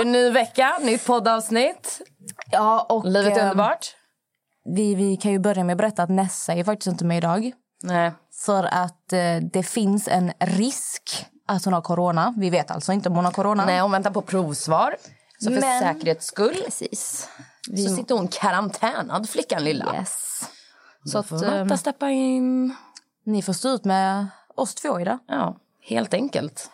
är det ny vecka, nytt poddavsnitt. Ja, och, Livet är eh, underbart. Vi, vi kan ju börja med att berätta att Nessa är faktiskt inte med idag. Nej. För att eh, det finns en risk att hon har corona. Vi vet alltså inte om hon har corona. Nej, hon väntar på provsvar. Så för Men- säkerhets skull Precis. så sitter hon karantänad, flickan lilla. Yes. Så att, vänta, steppa in. ni får stå ut med oss två idag. Ja, helt enkelt.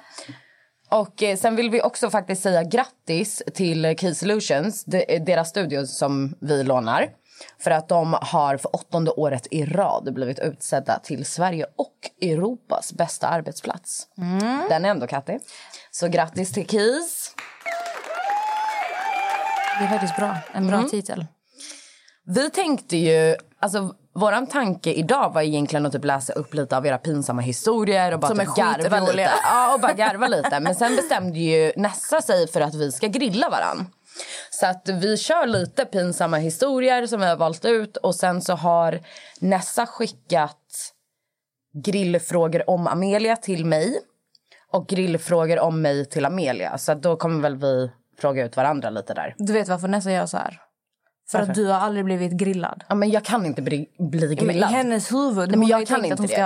Och eh, sen vill vi också faktiskt säga grattis till Key Solutions, de, eh, deras studio som vi lånar. För att de har för åttonde året i rad blivit utsedda till Sverige och Europas bästa arbetsplats. Den är ändå kattig. Så grattis till Keys. Det är faktiskt bra. En bra titel. Vi tänkte ju... Alltså, våran tanke idag var egentligen att typ läsa upp lite av era pinsamma historier och bara typ garva lite. Ja, och bara garva lite. Men sen bestämde ju Nessa sig för att vi ska grilla varann. Så att vi kör lite pinsamma historier som vi har valt ut och sen så har Nessa skickat grillfrågor om Amelia till mig och grillfrågor om mig till Amelia. Så att då kommer väl vi fråga ut varandra lite där. Du vet varför Nessa gör så här? För Varför? att du har aldrig blivit grillad. Ja, men jag kan inte bli, bli Men I grillad. hennes huvud. Nej, men jag kan inte det. ska...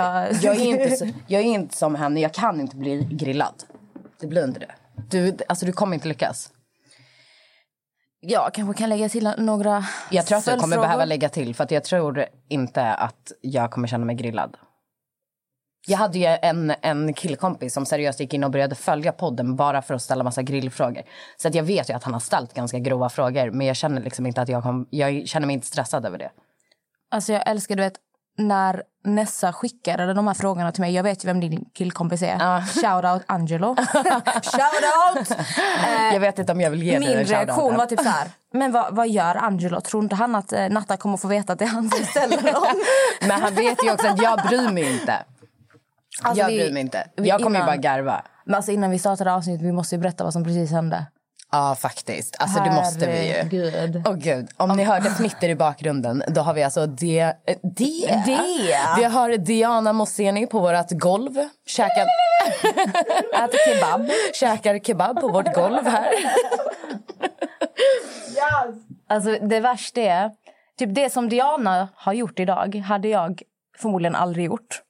Jag, är inte, så- jag är inte som henne. Jag kan inte bli grillad. Det blir inte det. Du, alltså, du kommer inte lyckas. Jag kanske kan lägga till några Jag tror att du kommer behöva lägga till. För att Jag tror inte att jag kommer känna mig grillad. Jag hade ju en, en killkompis som seriöst gick in och började följa podden bara för att ställa massa grillfrågor. Så att jag vet ju att han har ställt ganska grova frågor. Men jag känner liksom inte att jag kom, Jag känner mig inte stressad över det. Alltså jag älskar du vet när Nessa skickade de här frågorna till mig. Jag vet ju vem din killkompis är. Shout out Angelo. Shout out! jag vet inte om jag vill ge dig Min en shoutout reaktion var typ så här. Men vad, vad gör Angelo? Tror inte han att eh, Natta kommer få veta att det är han som ställer dem? Men han vet ju också att jag bryr mig inte. Alltså, jag bryr mig inte. vi- Jag kommer innan- bara garva. Men alltså innan vi startar avsnittet vi måste berätta vad som precis hände. Ja, faktiskt. Alltså, det måste vi ju. Herregud. Åh gud, om ni hörde fnitter i bakgrunden, då har vi alltså det... eh, Det? Vi har Diana Mosseni på vårt golv. Käkar, Äter kebab. käkar kebab på vårt golv här. Alltså det värsta är, typ det som Diana har gjort idag hade jag förmodligen aldrig gjort.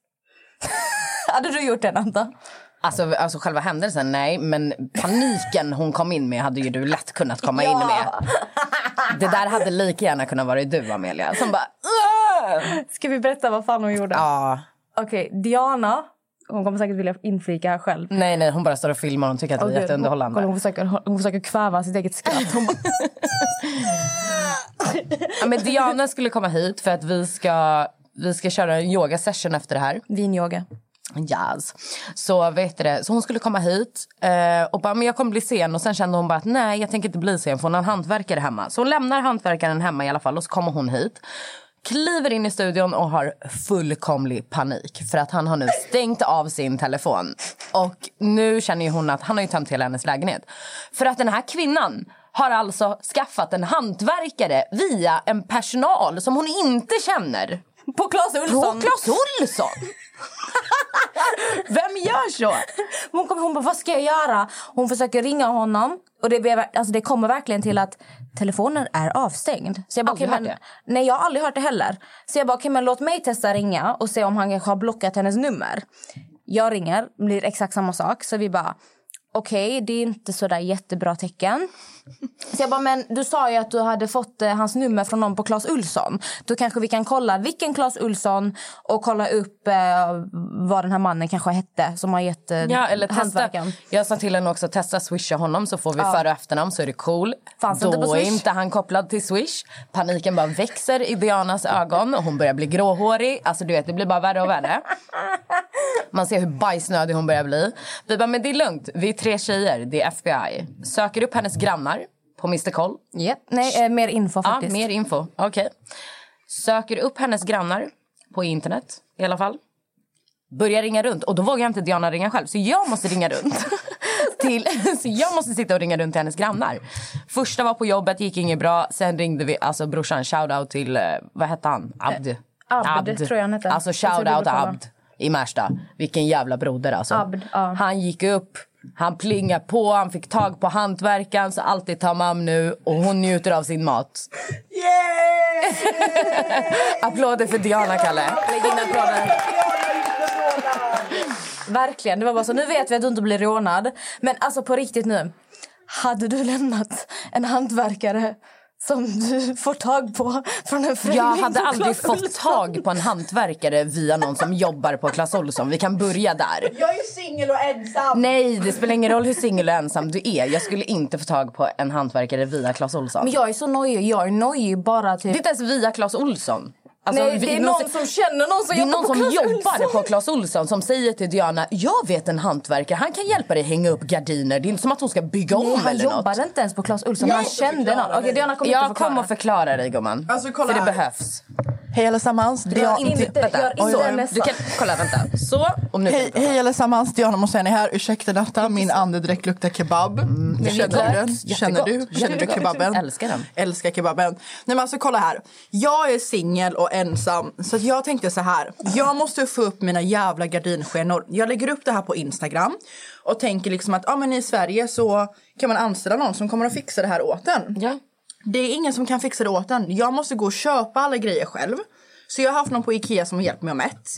hade du gjort det Nanta? Alltså, alltså själva händelsen, nej. Men paniken hon kom in med hade ju du lätt kunnat komma in med. Det där hade lika gärna kunnat vara du, Amelia. Som bara... "Åh!" Ska vi berätta vad fan hon gjorde? Ja. Okej, Diana, hon kommer säkert vilja inflika här själv. Nej, nej, hon bara står och filmar. Hon tycker att det är jätteunderhållande. Hon, hon, försöker, hon försöker kväva sitt eget skratt. Hon bara, Ja, men Diana skulle komma hit för att vi ska, vi ska köra en yoga session efter det här. Vinyoga. Yes. Så, vet du det, så hon skulle komma hit eh, och bara, men jag kommer bli sen. Och sen kände hon bara att nej, jag tänker inte bli sen för hon har en hantverkare hemma. Så hon lämnar hantverkaren hemma i alla fall och så kommer hon hit. Kliver in i studion och har fullkomlig panik för att han har nu stängt av sin telefon. Och nu känner ju hon att han har ju tömt hela hennes lägenhet. För att den här kvinnan har alltså skaffat en hantverkare via en personal som hon inte känner. På Clas På Ohlson! Clas Ohlson! Vem gör så? Hon, kommer, hon bara, vad ska jag göra? Hon försöker ringa honom. Och det, blev, alltså det kommer verkligen till att telefonen är avstängd. Så jag bara, hört men. Nej, jag har aldrig hört det heller. Så jag bara, okej, men låt mig testa ringa och se om han kanske har blockat hennes nummer. Jag ringer, blir exakt samma sak. Så vi bara, okej, det är inte så där jättebra tecken. Så jag bara, men du sa ju att du hade fått eh, hans nummer från någon på Clas Ulsson. Då kanske vi kan kolla vilken Clas Ulsson och kolla upp eh, vad den här mannen kanske hette som har gett eh, Ja, eller testa. Jag sa till henne också testa swisha honom så får vi före och efternamn så är det cool. Fanns Då inte på Swish. är inte han kopplad till Swish. Paniken bara växer i Dianas ögon och hon börjar bli gråhårig. Alltså du vet, det blir bara värre och värre. Man ser hur bajsnödig hon börjar bli. Vi bara, men det är lugnt. Vi är tre tjejer, det är FBI. Söker upp hennes grannar på Mr Koll. Yep. Nej, eh, mer info Ja, faktiskt. mer info. Okej. Söker upp hennes grannar på internet i alla fall. Börjar ringa runt. Och då vågar inte Diana ringa själv. Så jag måste ringa runt. till, så jag måste sitta och ringa runt till hennes grannar. Första var på jobbet, gick inget bra. Sen ringde vi, alltså brorsan, shoutout till, eh, vad hette han? Abd. Abd, tror jag han hette. Alltså du brukar Abd i Märsta. Vilken jävla broder alltså. Abd, ja. Han gick upp, Han plingar på, han fick tag på hantverkaren så allt är tamam nu och hon njuter av sin mat. Yes! Applåder för Diana, Kalle. Lägg in applåder. Verkligen. Det var bara så. Nu vet vi att du inte blir rånad. Men alltså på riktigt nu. Hade du lämnat en hantverkare som du får tag på från en främling Jag hade aldrig fått tag på en hantverkare via någon som jobbar på Clas Ohlson. Vi kan börja där. Jag är ju singel och ensam. Nej, det spelar ingen roll hur singel och ensam du är. Jag skulle inte få tag på en hantverkare via Clas Ohlson. Men jag är så nojig. Jag är nojig bara Det typ... är inte ens via Clas Ohlson. Alltså, Nej, vi det är måste- någon som känner någon som Det är jobbar någon på som jobbar på Clas Ohlson som säger till Diana jag vet en hantverkare, han kan hjälpa dig hänga upp gardiner. Det är inte som att hon ska bygga om Nej, han eller något. jobbade inte ens på Clas Ohlson. Jag Han kände någon. Okej. Diana kom hit och Jag kommer att förklara dig gumman. Alltså, kolla För det här. behövs. Hej allesammans. Diana, inte- Vänta, gör inte. Du kan, kolla vänta. Så, och nu kan Hej, hej allesammans, Diana Moseni här. Ursäkta detta, min andedräkt luktar kebab. det är Känner du? Känner du? Känner du kebaben? Älskar den. Älskar kebaben. Nej men alltså kolla här. Jag är singel och ensam. Så att jag tänkte så här. Jag måste få upp mina jävla gardinskenor. Jag lägger upp det här på Instagram. Och tänker liksom att ah, men i Sverige så kan man anställa någon som kommer att fixa det här åt en. Ja. Det är ingen som kan fixa det åt en. Jag måste gå och köpa alla grejer själv. Så jag har haft någon på Ikea som har hjälpt mig att mätt.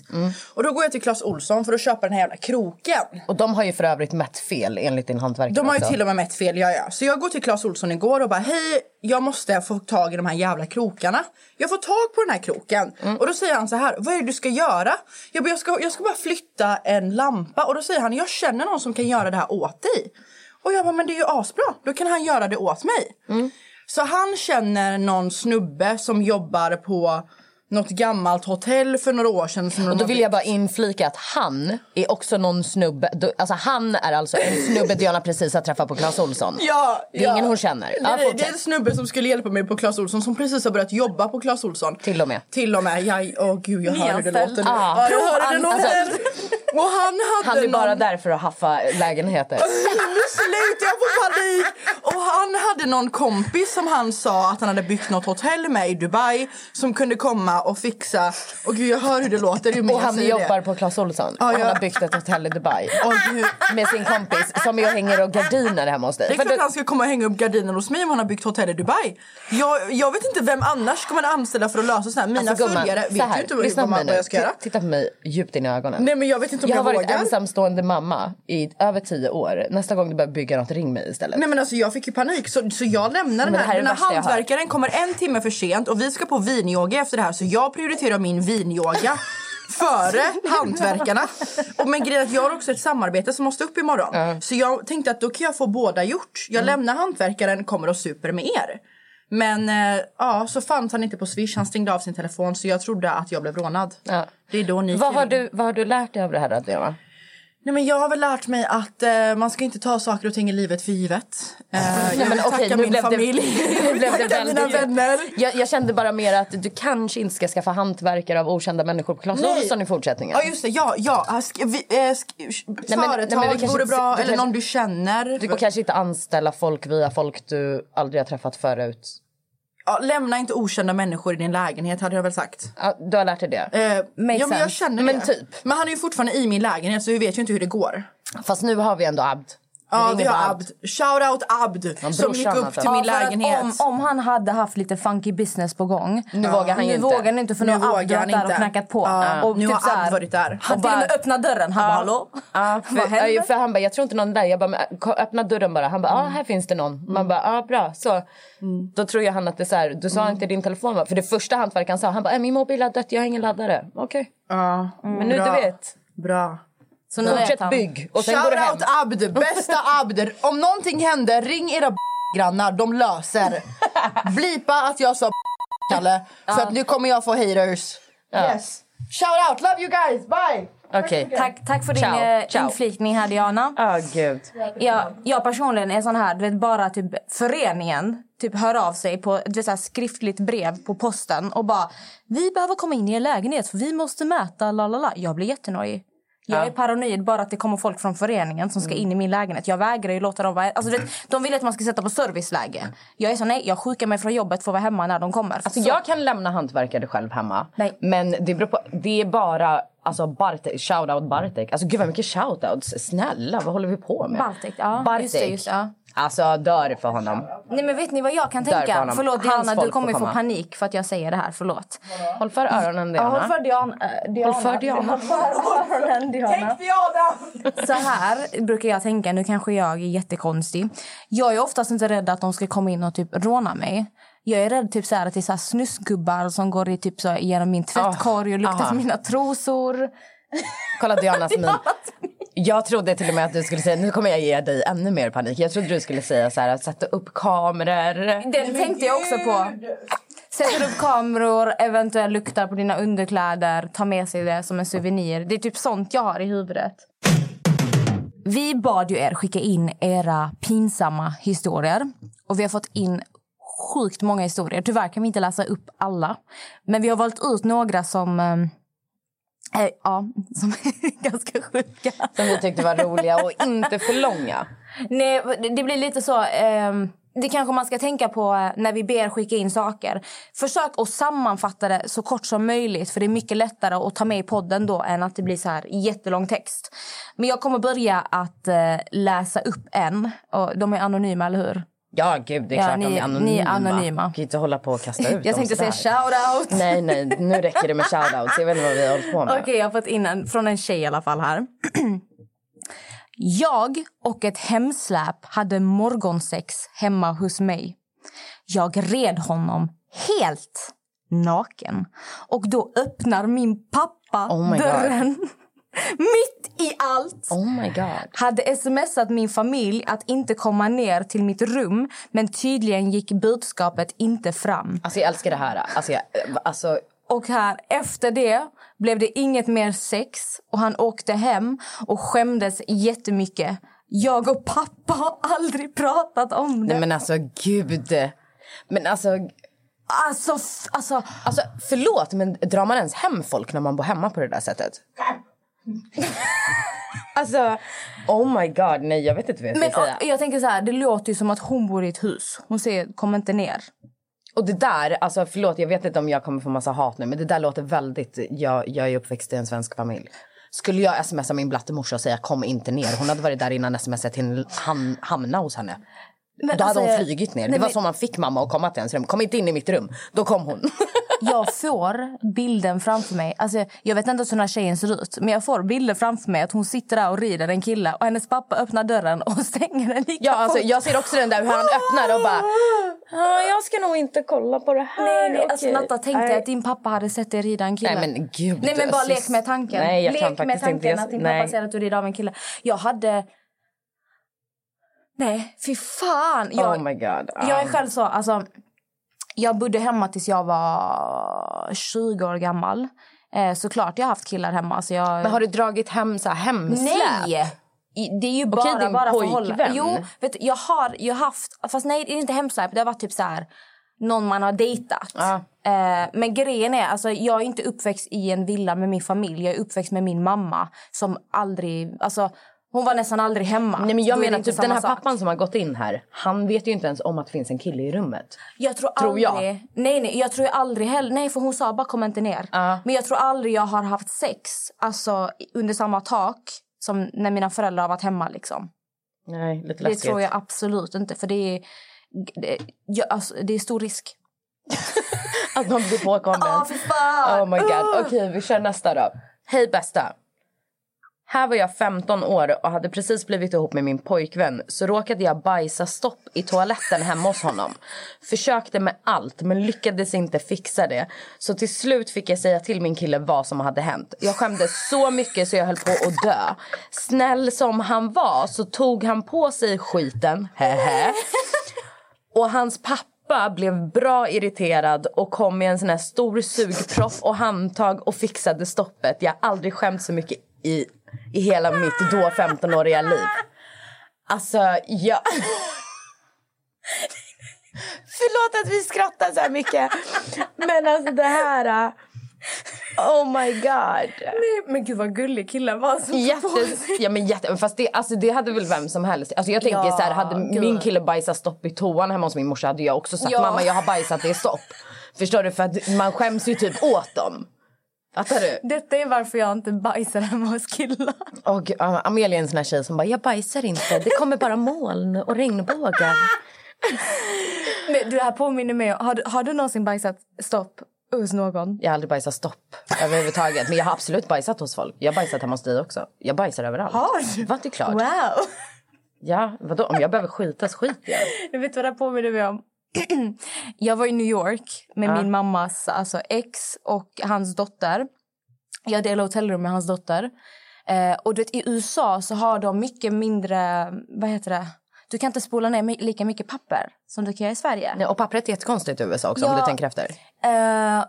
Och då går jag till Clas Olsson för att köpa den här jävla kroken. Och de har ju för övrigt mätt fel enligt din hantverkare De har ju också. till och med mätt fel, ja, ja. Så jag går till Clas Olsson igår och bara hej, jag måste få tag i de här jävla krokarna. Jag får tag på den här kroken. Och då säger han så här, vad är det du ska göra? Jag, bara, jag, ska, jag ska bara flytta en lampa. Och då säger han, jag känner någon som kan göra det här åt dig. Och jag bara, men det är ju asbra. Då kan han göra det åt mig. Så han känner någon snubbe som jobbar på något gammalt hotell för några år sedan. Som Och då vill jag bara inflika att han är också någon snubbe. Alltså han är alltså en snubbe Diana precis har träffat på Clas Ohlson. Ja, Det är ja. ingen hon känner. Ja, Nej, det, är en snubbe som skulle hjälpa mig på Clas Ohlson som precis har börjat jobba på Clas Ohlson. Till och med. Till och med. Jag, åh gud, jag hör hur det låter. Ah. Ja, jag hör hur det Alltså- låter. Och han hade Han är bara någon... där för att haffa lägenheter. Nu slutar jag få panik! Och han hade någon kompis som han sa att han hade byggt något hotell med i Dubai som kunde komma och fixa. Och gud, jag hör hur det låter ju mer Och jag han jobbar det. på Clas Ohlson. Ja, Han har byggt ett hotell i Dubai. Gud. Med sin kompis som och hänger och gardiner hemma hos dig. Det är klart du- han ska komma och hänga upp gardiner hos mig om han har byggt hotell i Dubai. Jag, jag vet inte vem annars ska man anställa för att lösa sådana här. Mina Alltså, följare vet här, ju inte lyssna vad, man, vad jag ska göra. Titta på mig djupt in i ögonen. Nej men jag vet inte om jag jag, har varit vågar. ensamstående mamma i över tio år. Nästa gång du börjar bygga något, ring mig istället. Nej men alltså jag fick ju panik så, så jag lämnar den här. här är Den här jag hantverkaren kommer en timme för sent och vi ska på vinyoga efter det här så jag prioriterar min vinyoga före hantverkarna. Och men grejen att jag har också ett samarbete som måste upp imorgon. Så jag tänkte att då kan jag få båda gjort. Jag Mm. lämnar hantverkaren kommer och super med er. Men eh, ja, så fanns han inte på Swish. Han stängde av sin telefon så jag trodde att jag blev rånad. Ja. Det är då ni Vad, har du, vad har du lärt dig av det här Adriana? Nej, men jag har väl lärt mig att eh, man ska inte ta saker och ting i livet för givet. Eh, jag vill okej, tacka nu min det- familj. nu blev det tacka mina vänner. Jag, jag kände bara mer att du kanske inte ska skaffa hantverkare av okända människor på Clas. Ohlson i fortsättningen. Ja just det, ja, ja. Sk- vi, eh, sk- men- nej, men företag kanske vore bra, eller kanske- någon du känner. Du kanske inte anställa folk via folk du aldrig har träffat förut. Ja, lämna inte okända människor i din lägenhet hade jag väl sagt. Ja, du har lärt dig det. Eh, ja men jag sense. känner Men det. typ. Men han är ju fortfarande i min lägenhet så vi vet ju inte hur det går. Fast nu har vi ändå Abd. Ja har bara Abd. Shout out Abd som gick upp alltså. till min lägenhet. Om, om han hade haft lite funky business på gång. Nu vågar han ju nu inte. vågar han inte för nu Nu har vågar han varit där och knackat på. Ja, och nu typ har Abd varit där. Han till och med bara- öppnade dörren. Han bara hallå? Ja, Vad för, händer? ja, för han bara, jag tror inte någon är där. Jag bara, öppna dörren bara. Han bara, ja här finns det någon. Man bara, ja bra. Så, Då tror jag han att det är så här, du sa inte din telefon va? För det första hantverkaren sa, han bara, "Äh, min mobil har dött, jag har ingen laddare. Okej, Ja, men nu bra. du vet. Bra. Så nu Fortsätt han. bygg och sen går du hem. Shout out Abd, bästa Abd. Om någonting händer, ring era grannar, de löser. Blipa att jag sa Kalle, för att nu kommer jag få haters. Yes. Shout out, love you guys, bye! Okej. Tack, tack för din Ciao, eh, ciao. inflikning här Diana. Ja, gud. Jag, jag personligen är sån här, du vet bara typ föreningen typ hör av sig på du vet, så här, skriftligt brev på posten och bara vi behöver komma in i er lägenhet för vi måste mäta la la la. Jag blir jättenojig. Jag Ja. är paranoid bara att det kommer folk från föreningen som ska in i min lägenhet. Jag vägrar ju låta dem vara... Alltså, vet, de vill att man ska sätta på serviceläge. Jag är så nej, jag sjukar mig från jobbet för att vara hemma när de kommer. Alltså, Så- jag kan lämna hantverkare själv hemma. Nej. Men det, beror på, det är bara Alltså Bartek, shoutout Bartek. Alltså gud vad mycket shoutouts. Snälla, vad håller vi på med? Bartek, ja. Bartek. Just det, just ja. Alltså jag dör för honom. Nej men vet ni vad jag kan tänka? honom. Förlåt Hans Diana, du folk kommer får ju få komma. panik för att jag säger det här. Förlåt. Håll för öronen Ja, håll Diana. för Diana. äh, Diana. Håll för Diana. Håll för öronen Diana. Så här brukar jag tänka. Nu kanske jag är jättekonstig. Jag är oftast inte rädd att de ska komma in och typ råna mig. Jag är rädd typ så här, att det är så här snusgubbar som går i typ så här, genom min tvättkorg och luktar aha. på mina trosor. Kolla Dianas min. Jag trodde till och med att du skulle säga, nu kommer jag ge dig ännu mer panik. Jag trodde du skulle säga så här, att sätta upp kameror. Den tänkte jag också på. Sätter upp kameror, eventuellt luktar på dina underkläder, tar med sig det som en souvenir. Det är typ sånt jag har i huvudet. Vi bad ju er skicka in era pinsamma historier. Och vi har fått in sjukt många historier. Tyvärr kan vi inte läsa upp alla. Men vi har valt ut några som... eh, eh, ja, som är ganska sjuka. Som vi tyckte var roliga och inte för långa. Nej, det- blir lite så... ehm, det kanske man ska tänka på eh, när vi ber skicka in saker. Försök att sammanfatta det så kort som möjligt. För Det är mycket lättare att ta med i podden då än att det blir så här jättelång text. Men jag kommer börja att eh, läsa upp en. Och de är anonyma, eller hur? Ja gud, det är Ja, klart ni- de är anonyma. ni är anonyma. kan inte hålla på och kasta ut Jag tänkte säga shout-out. Nej, nej, nu räcker det med shoutouts. Jag vet inte vad vi har hållit på med. Okej, jag har fått in en från en tjej i alla fall här. Jag och ett hemsläp hade morgonsex hemma hos mig. Jag red honom helt naken. Och då öppnar min pappa Oh my God. mitt i allt. Oh my god. Hade smsat min familj att inte komma ner till mitt rum men tydligen gick budskapet inte fram. Alltså jag älskar det här. Alltså, jag, alltså Och här efter det blev det inget mer sex och han åkte hem och skämdes jättemycket. Jag och pappa har aldrig pratat om det. nej men alltså gud. Men alltså, Alltså, alltså, alltså förlåt men drar man ens hem folk när man bor hemma på det där sättet? alltså, oh my god, nej jag vet inte vad jag ska men säga. och, jag tänker så här, det låter ju som att hon bor i ett hus. Hon säger kom inte ner. Och det där, alltså förlåt jag vet inte om jag kommer få massa hat nu men det där låter väldigt, jag, jag är uppväxt i en svensk familj. Skulle jag smsa min blattemorsa och säga kom inte ner, hon hade varit där innan smset hamna hos henne. Men Då hade alltså, hon flygit ner. nej, det var men- så man fick mamma att komma till ens rum. Kom inte in i mitt rum. Då kom hon. Jag får bilden framför mig. Alltså, jag vet inte hur den här tjejen ser ut. Men jag får bilden framför mig att hon sitter där och rider en kille. Och hennes pappa öppnar dörren och stänger den lika Ja, alltså, jag ser också den där hur han öppnar och bara... Ah, jag ska nog inte kolla på det här. Nej, nej, alltså okej." Natta tänkte Nej. att din pappa hade sett dig rida en kille. Nej, men gud, Nej men bara alltså, lek med tanken. nej, jag lek kan med tanken inte. Att din nej. pappa ser att du rider av en kille. Jag hade... Nej, fy fan. Jag, Oh my god. Ah. jag är själv så, alltså... Jag bodde hemma tills jag var 20 år gammal. Eh, såklart jag har haft killar hemma. Alltså jag... Men har du dragit hem så här hemsläp? Nej! Det är ju bara, din bara pojkvän. förhållande. Jo, vet du, jag har har haft... Fast nej, det är inte hemsläp. Det har varit typ så här... Någon man har dejtat. Ja. Eh, men grejen är, alltså, jag är inte uppväxt i en villa med min familj. Jag är uppväxt med min mamma som aldrig... Alltså, hon var nästan aldrig hemma. Nej, men jag Då det menar typ den här sak. pappan som har gått in här. Han vet ju inte ens om att det finns en kille i rummet. Jag tror, Tror jag. aldrig... Nej, nej, jag tror aldrig heller... Nej, för hon sa bara kom inte ner. Ja. Men jag tror aldrig jag har haft sex alltså, under samma tak som när mina föräldrar har varit hemma. Liksom. Nej, lite Det läskigt. tror jag absolut inte. För det är, det, ja, alltså, det är stor risk. Att man blir påkommen. Ja, för fan! Oh my god. Okej, vi kör nästa då. Hej bästa. Här var jag 15 år och hade precis blivit ihop med min pojkvän så råkade jag bajsa stopp i toaletten hemma hos honom. Försökte med allt men lyckades inte fixa det. Så till slut fick jag säga till min kille vad som hade hänt. Jag skämdes så mycket så jag höll på att dö. Snäll som han var så tog han på sig skiten, hehe. Och hans pappa blev bra irriterad och kom med en sån här stor sugpropp och handtag och fixade stoppet. Jag har aldrig skämt så mycket i, i hela mitt då 15-åriga liv. Alltså, jag... Förlåt att vi skrattar så här mycket. Men alltså det här... Oh my god. Nej, men gud vad gullig killen var. Som Jätte, ja, men jätte, fast det, alltså, det hade väl vem som helst. Alltså, jag tänker Ja, så här, hade gud. min kille bajsat stopp i toan hemma hos min morsa hade jag också sagt Ja. mamma jag har bajsat det är stopp. Förstår du? För att man skäms ju typ åt dem. Fattar du? Detta är varför jag inte bajsar hemma hos killar. Och uh, Amelia är en sån här tjej som bara, jag bajsar inte. Det kommer bara moln och regnbågar. Men det här påminner mig har, du- har du någonsin bajsat stopp hos någon? Jag har aldrig bajsat stopp överhuvudtaget. Men jag har absolut bajsat hos folk. Jag har bajsat hemma hos dig också. Jag bajsar överallt. Har du? Va, det klart. Wow! Ja, vadå? Om jag behöver skita så skiter jag. Jag vet vad det här påminner mig om. jag var i New York med min mammas alltså, ex och hans dotter. Jag delade hotellrum med hans dotter. Eh, och du vet, I USA så har de mycket mindre... Vad heter det? Du kan inte spola ner lika mycket papper som du kan göra i Sverige. Nej, och pappret är jättekonstigt i USA också om Ja. du tänker efter. Eh,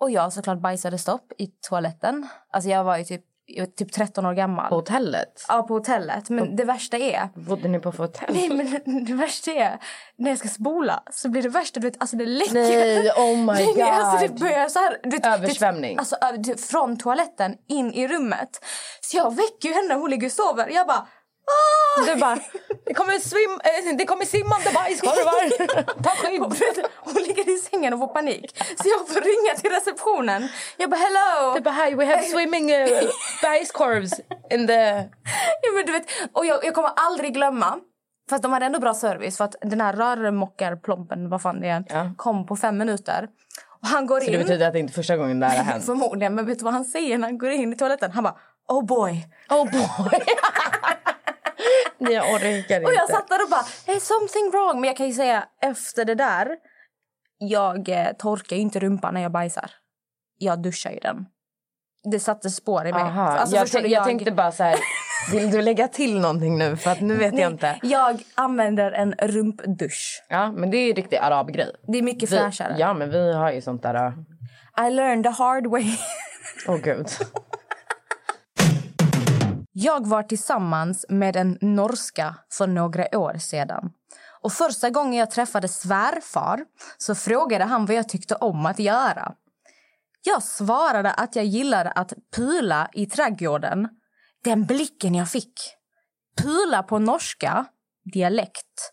och jag såklart bajsade stopp i toaletten. Alltså jag var ju typ, var typ 13 år gammal. På hotellet? Ja, på hotellet. Men det värsta är... Bodde ni på hotell? Nej, men det värsta är när jag ska spola så blir det värsta, du vet, alltså det läcker. Nej, oh my Nej, nej, alltså det god. börjar så här, vet, Översvämning. Du, alltså, du, från toaletten in i rummet. Så jag väcker henne när hon ligger och sover. Jag bara... "Ah!" Du bara, det kommer, swim, eh, det kommer simmande bajskorvar. Ta skydd. Hon ligger i sängen och får panik. Så jag får ringa till receptionen. Jag bara hello! Du bara, hi, we have swimming uh, bajskorvs in the... Ja, men du vet, och jag, jag kommer aldrig glömma. Fast de hade ändå bra service för att den här rörmokarplompen, vad fan det är, Ja. kom på fem minuter. Och han går Så in. det betyder att det inte är första gången det här har hänt? Förmodligen, men vet du vad han säger när han går in i toaletten? Han bara oh boy. Oh boy. Nej, jag orkar inte. Och jag satt där och bara there's something wrong. Men jag kan ju säga efter det där. Jag eh, torkar ju inte rumpan när jag bajsar. Jag duschar ju den. Det satte spår i mig. Aha, Alltså, jag, du, jag tänkte bara så här, vill du lägga till någonting nu? För att nu vet jag inte. Jag använder en rumpdusch. Ja, men det är ju riktig arabgrej. Det är mycket Vi, fräschare. ja, men vi har ju sånt där... äh, I learned the hard way. Åh oh, gud. Jag var tillsammans med en norska för några år sedan. Och Första gången jag träffade svärfar så frågade han vad jag tyckte om att göra. Jag svarade att jag gillade att pula i trädgården. Den blicken jag fick. Pula på norska, dialekt,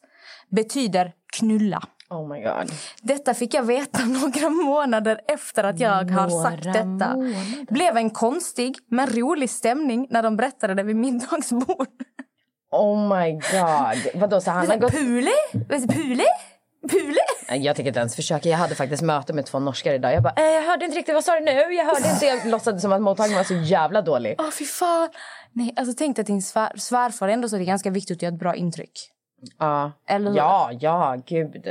betyder knulla. Oh my god. Detta fick jag veta några månader efter att jag har sagt Några detta. månader. blev en konstig men rolig stämning när de berättade det vid middagsbord. Oh my god. Vadå, så han har gått... Pule? Pule? Pule? Jag tänker inte ens försöka. Jag hade faktiskt möte med två norskar idag. Jag bara, eh, jag hörde inte riktigt, vad sa du nu? Jag hörde inte. Jag låtsades som att mottagningen var så jävla dålig. Åh, fy fan. Nej, alltså tänk att din svär, svärfar ändå så är det ganska viktigt att göra ett bra intryck. Ja, Eller hur? ja, ja, gud.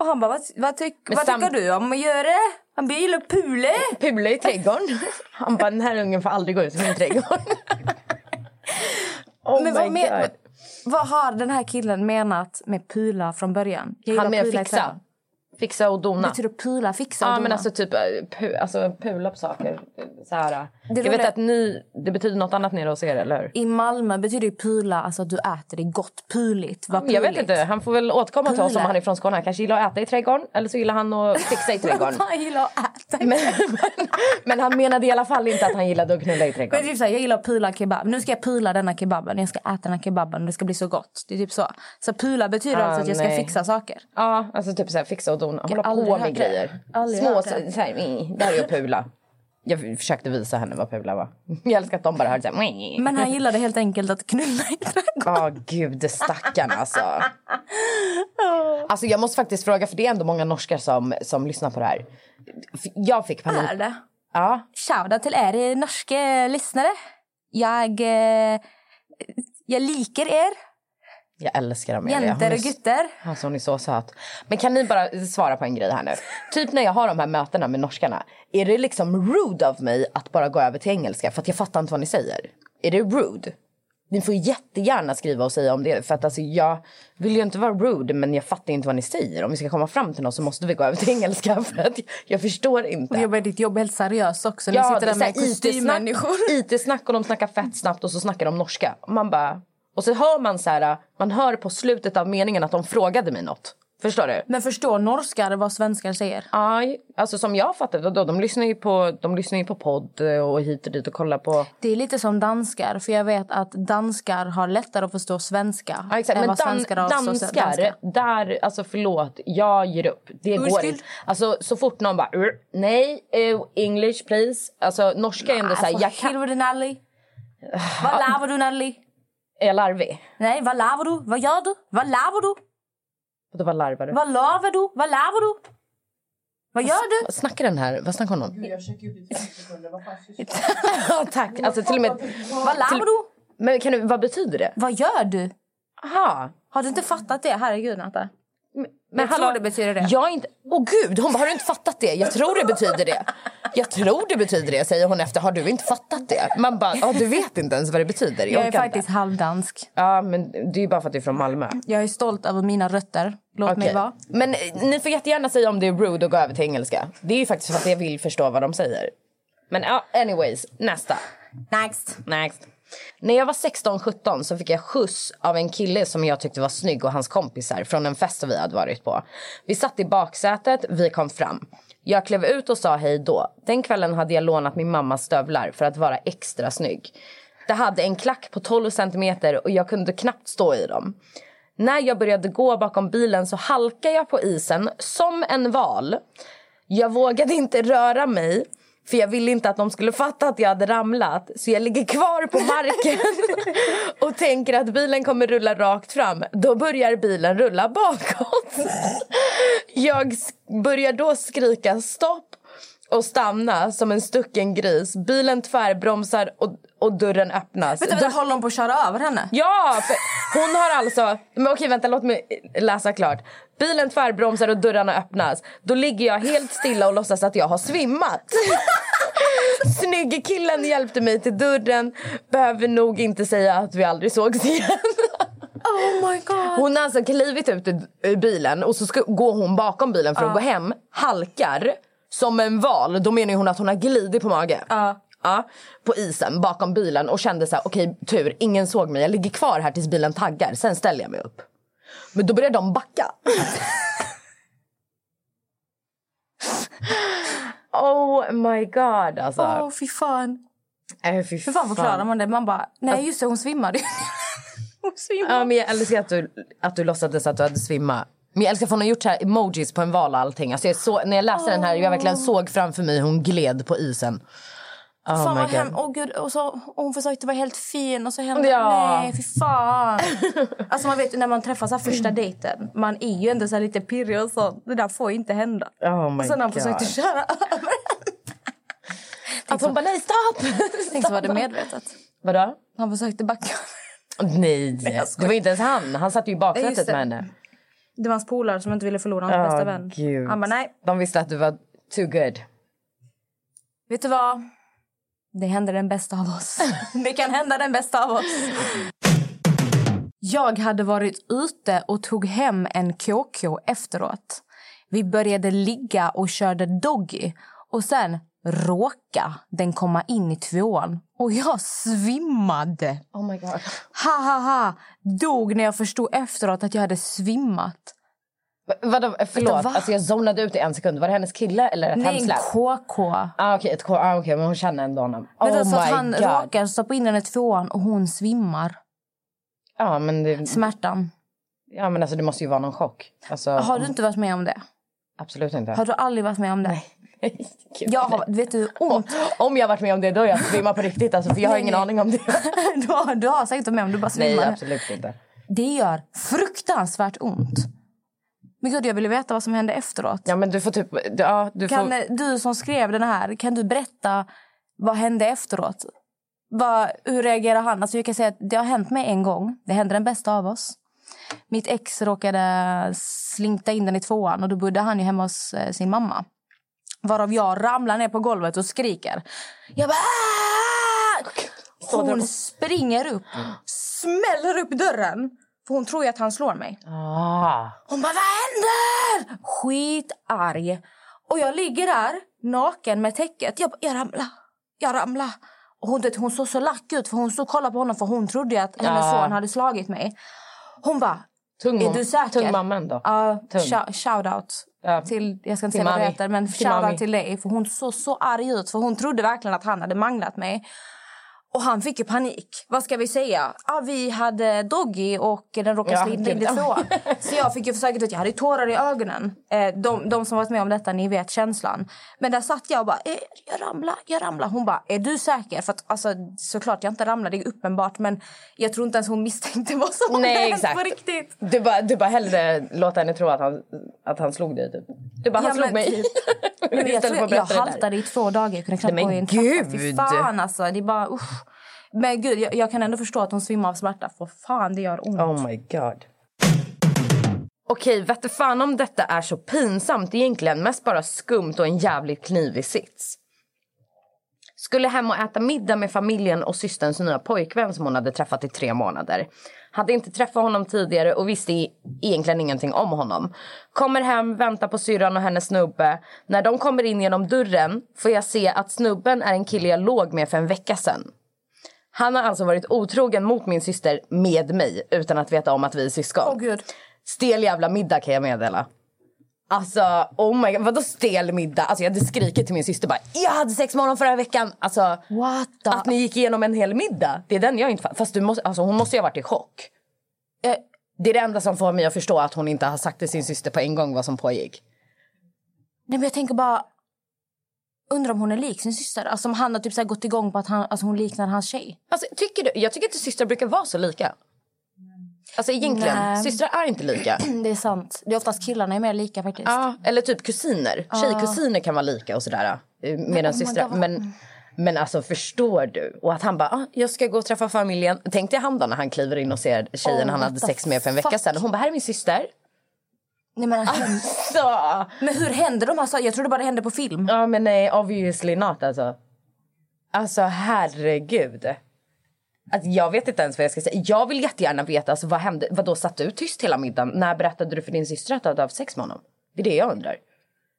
Och han bara, vad, vad, tyck, vad tycker du om att göra? Han bara, gillar Pule. Pula i trädgården. Han bara, den här ungen får aldrig gå ut i min trädgård. oh Men vad, men, vad har den här killen menat med pula från början? Jag Han menar fixa. Fixa och dona. Betyder pula, fixa och Ja, dona? men alltså typ eh, pu, alltså, pula på saker. Så här. Det Jag vet att ni, det betyder något annat nere hos er, eller hur? I Malmö betyder ju pula alltså att du äter det gott, puligt. Vad Jag vet inte, han får väl återkomma till oss om Pula. han är från Skåne. Han kanske gillar att äta i trädgården eller så gillar han att fixa i trädgården. Han gillar att äta. men, men, men han menade i alla fall inte att han gillade att knulla i Men trädgården. typ så här, jag gillar att pula kebab. Nu ska jag pula denna kebaben. Jag ska äta den här kebaben och det ska bli så gott. Det är typ så. Så pula betyder Ah, alltså att jag ska fixa saker. Ja, alltså typ så här, fixa och dona. Hålla aldrig på med grejer. Små, så, här, mm, där är jag pula. Jag försökte visa henne vad pula var. Jag älskar att de bara hörde så här. mm. Men han gillade helt enkelt att knulla i trädgården. Åh gud, stackarn alltså. Alltså jag måste faktiskt fråga, för det är ändå många norskar som, som lyssnar på det här. Jag fick panik. Är det? Ja, Shoutout till er norska lyssnare. Jag, eh, jag liker er. Jag älskar Amelia. Jenter och gutter. Alltså hon är så söt. Men kan ni bara svara på en grej här nu? Typ när jag har de här mötena med norskarna. Är det liksom rude av mig att bara gå över till engelska? För att jag fattar inte vad ni säger. Är det rude? Ni får jättegärna skriva och säga om det. För att alltså jag vill ju inte vara rude men jag fattar inte vad ni säger. Om vi ska komma fram till något så måste vi gå över till engelska. För att jag förstår inte. Du jobbar ditt jobb helt seriöst också. Ni Ja, sitter där är med. IT-snack, IT-snack och de snackar fett snabbt och så snackar de norska. Man bara... Och så hör man så här, man hör på slutet av meningen att de frågade mig något. Förstår du? Men förstår norskar vad svenskar säger? Aj, alltså som jag fattar då, de lyssnar ju på, de lyssnar ju på podd och hit och dit och kollar på... Det är lite som danskar, för jag vet att danskar har lättare att förstå svenska Ja, exakt. än Men vad dan, danskar, danska. där, alltså förlåt, jag ger upp. Det går Ursäkt? inte. Alltså så fort någon bara, "Ur, nej, eh, English please. Alltså norska är ändå såhär, För jag kan... Vad lavar du Nelly? Är jag larvig? Nej, vad lavar du? Vad gör du? Vad lavar du? Vadå vad larvar du? Vad lavar du? Vad lavar du? Vad gör du? Vad snackar den här? Vad snackar hon om? Jag checkar ut i 30 sekunder. Vad fan Ja, Tack. Alltså till och med... Vad lavar du? Men kan du, vad betyder det? Vad gör du? Aha. Har du inte fattat det? Herregud, Natta. Men Jag tror det betyder det. Jag är inte... Åh gud, hon bara, har du inte fattat det? Jag tror det betyder det. Jag tror det betyder det, säger hon efter. Har du inte fattat det? Man bara, du vet inte ens vad det betyder. Jag är orkar faktiskt inte. halvdansk. Ja, men det är ju bara för att du är från Malmö. Jag är stolt över mina rötter. Låt mig Okej. vara. Men eh, ni får jättegärna säga om det är rude att gå över till engelska. Det är ju faktiskt för att jag vill förstå vad de säger. Men ja, anyways, nästa. Next. Next. När jag var 16-17 så fick jag skjuts av en kille som jag tyckte var snygg och hans kompisar från en fest vi hade varit på. Vi satt i baksätet, vi kom fram. Jag klev ut och sa hej då. Den kvällen hade jag lånat min mammas stövlar för att vara extra snygg. Det hade en klack på 12 centimeter och jag kunde knappt stå i dem. När jag började gå bakom bilen så halkade jag på isen som en val. Jag vågade inte röra mig för jag ville inte att de skulle fatta att jag hade ramlat. Så jag ligger kvar på marken och tänker att bilen kommer rulla rakt fram. Då börjar bilen rulla bakåt. Jag börjar då skrika stopp och stanna som en stucken gris. Bilen tvärbromsar och, och dörren öppnas. Vänta, vänta, håller de på att köra över henne? Ja! Hon har alltså... Men okej, vänta, låt mig läsa klart. Bilen tvärbromsar och dörrarna öppnas. Då ligger jag helt stilla och låtsas att jag har svimmat. Snygge killen hjälpte mig till dörren. Behöver nog inte säga att vi aldrig sågs igen. Oh my god. Hon har alltså klivit ut ur bilen och så ska, går hon bakom bilen för att gå hem. Halkar som en val. Då menar hon att hon har glidit på mage. Ja. Ja, på isen bakom bilen och kände så här, okej tur, ingen såg mig. Jag ligger kvar här tills bilen taggar, sen ställer jag mig upp. Men då börjar de backa. oh my god alltså. Åh, fy fan. Äh, fy Hur fan förklarar man det? Man bara, nej just det, hon svimmade. hon svimmade. Ja, men jag älskar att du, att du låtsades att du hade svimmat. Men jag älskar att hon har gjort så här emojis på en val och allting. Alltså jag så, när jag läste den här, jag verkligen såg framför mig hon gled på isen. Oh Fan my vad God. hem... Åh gud, och så, och hon försökte vara helt fin och så hände Ja. Nej, fy fan. alltså man vet när man träffas här första dejten. Man är ju ändå så lite pirrig och så. Det där får ju inte hända. Oh my och sen när han försökte köra över. Att hon bara nej stopp! Tänk så var det medvetet. Vadå? Han försökte backa. Nej, det var inte ens han. Han satt ju i baksätet det. med henne. Det var hans polare som inte ville förlora hans Åh, bästa vän. Gud. Han bara nej. De visste att du var too good. Vet du vad? Det händer den bästa av oss. det kan hända den bästa av oss. Jag hade varit ute och tog hem en KK efteråt. Vi började ligga och körde doggy. Och sen råka den komma in i tvåan. Och jag svimmade. Oh my god. Ha, ha, ha. Dog när jag förstod efteråt att jag hade svimmat. Vadå, förlåt. va? Alltså jag zonade ut i en sekund. Var det hennes kille eller ett Nej, en hemsläpp? KK. Ah, okej, ett K. Ah, okej, men hon känner ändå honom. Vet du, Oh att my han god. råkar stoppa in den i tvåan och hon svimmar. Ja, men, det, Smärtan. ja, men alltså det måste ju vara någon chock. Alltså, Har du inte varit med om det? Absolut inte. Har du aldrig varit med om det? Gud, Jag har, vet du hur ont? Om jag varit med om det då har jag svimmat på riktigt. Alltså, för jag har Nej, ingen nej. aning om det. Du har, du har säkert varit med om du bara Nej, svimmar. absolut inte. det gör fruktansvärt ont. Men gud, jag ville veta vad som hände efteråt. Ja, men du får typ... Ja, du Kan får... du som skrev den här, kan du berätta vad hände efteråt? Vad, hur reagerar han? Alltså jag kan säga att det har hänt mig en gång. Det hände den bästa av oss. Mitt ex råkade slinta in den i tvåan och då bodde han ju hemma hos eh, sin mamma. Varav jag ramlar ner på golvet och skriker. Jag bara... "Ah!" Hon springer upp, smäller upp dörren. För hon tror ju att han slår mig. Ah. Hon bara, vad händer? Skitarg. Och jag ligger där, naken med täcket. Jag, bara, jag ramlar, jag ramlar. Och hon, hon såg så lack ut, för hon stod och kollade på honom för hon trodde att hennes Ja. son hade slagit mig. Hon bara, Tung, Är du säker? tung mamman då. Ja, Tung. shou- shout out. Ja. Till, jag ska inte säga vad mami. heter, men Till mami. till dig. För hon såg så arg ut, för hon trodde verkligen att han hade manglat mig. Och han fick ju panik. Vad ska vi säga? Ja, vi hade Doggy och den råkade Ja, slida in tvåan. Så jag fick ju försöka ut, jag hade tårar i ögonen. Eh, de, de som varit med om detta, ni vet känslan. Men där satt jag och bara, eh, jag ramlar, jag ramlar. Hon bara, är du säker? För att alltså, såklart jag inte ramlade, det är uppenbart. Men jag tror inte ens hon misstänkte vad som Nej, exakt. på riktigt. Du bara, du bara hellre låta henne tro att han, att han slog dig. Typ. Du bara, han Ja, slog men mig. typ. Men jag, tror, jag, jag haltade i två dagar. Jag kunde knappt gå i en trappa. Fy fan alltså. Det är bara usch. Men gud, jag, jag kan ändå förstå att hon svimmar av smärta. För fan, det gör ont. Oh my god. Okej, vette fan om detta är så pinsamt egentligen. Mest bara skumt och en jävligt knivig sits. Skulle hem och äta middag med familjen och systerns nya pojkvän som hon hade träffat i tre månader. Hade inte träffat honom tidigare och visste e- egentligen ingenting om honom. Kommer hem, väntar på syrran och hennes snubbe. När de kommer in genom dörren får jag se att snubben är en kille jag låg med för en vecka sedan. Han har alltså varit otrogen mot min syster med mig utan att veta om att vi är syskon. Åh, gud. Stel jävla middag kan jag meddela. Alltså, oh my god, vadå stel middag? Alltså jag hade skrikit till min syster bara Jag hade sex med honom förra veckan. Alltså, What the... att ni gick igenom en hel middag. Det är den jag inte fattar. Fast du måste, alltså, hon måste ju ha varit i chock. Eh, Det är det enda som får mig att förstå att hon inte har sagt till sin syster på en gång vad som pågick. nej, men jag tänker bara... Undrar om hon är lik sin syster. Alltså om han har typ så här gått igång på att han, alltså hon liknar hans tjej. Alltså, tycker du, jag tycker inte systrar brukar vara så lika. Alltså egentligen, Nej. systrar är inte lika. Det är sant. Det är oftast killarna är mer lika faktiskt. Ja, eller typ kusiner. Tjejkusiner kan vara lika och sådär. eh, Medan oh systrar. God, Men, men alltså förstår du? Och att han bara, ah, jag ska gå och träffa familjen. Tänk dig han då när han kliver in och ser tjejen Oh, han hade sex med för en vecka sedan. Hon bara, här är min syster. Nej, men, Så. men hur händer de sakerna? Jag trodde bara det hände på film. Ja men nej, obviously not alltså. Alltså herregud. Alltså, jag vet inte ens vad jag ska säga. Jag vill jättegärna veta alltså, vad hände. Vadå satt du tyst hela middagen? När berättade du för din syster att du hade haft sex med honom? Det är det jag undrar.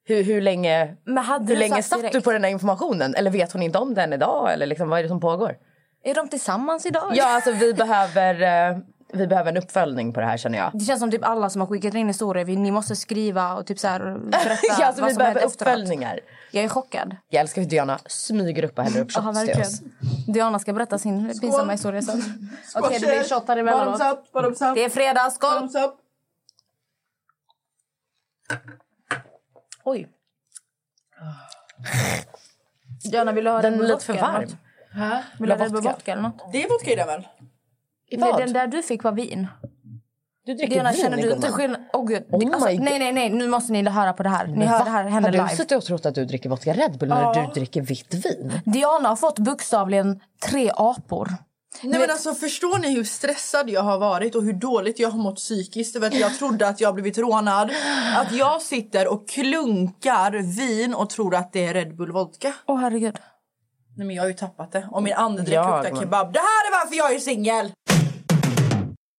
Hur, hur länge, hur du länge satt direkt? du på den här informationen? Eller vet hon inte om den idag? Eller liksom, vad är det som pågår? Är de tillsammans idag? Ja alltså vi behöver, eh, vi behöver en uppföljning på det här känner jag. Det känns som typ alla som har skickat in historier. vi- Ni måste skriva och typ så här, berätta ja, alltså, vad vi som behöver hänt efteråt. uppföljningar. Jag är chockad. Jag älskar hur Diana smyger upp och häller upp shots till oss. verkligen. Diana ska berätta sin pinsamma historia sen. Okej, det blir shot här emellanåt. Det är fredag, skål! Oj. Diana, vill du ha Den är lite för varm. Vill du ha vodka eller något? Det är vodka i den väl? Vad? den där du fick var vin. Du dricker Diana, vin känner du inte skillnad? Åh gud. Oh alltså, nej, nej, nej. Nu måste ni höra på det här. Ni Men hör va? det här hända Har du live. suttit och trott att du dricker vodka Red Bull när du dricker vitt vin? Diana har fått bokstavligen tre apor. Nej men alltså förstår ni hur stressad jag har varit och hur dåligt jag har mått psykiskt över att jag trodde att jag blivit rånad. Att jag sitter och klunkar vin och tror att det är Red Bull vodka. Åh herregud. Nej men jag har ju tappat det. Och min andedräkt luktar kebab. Det här är varför jag är singel!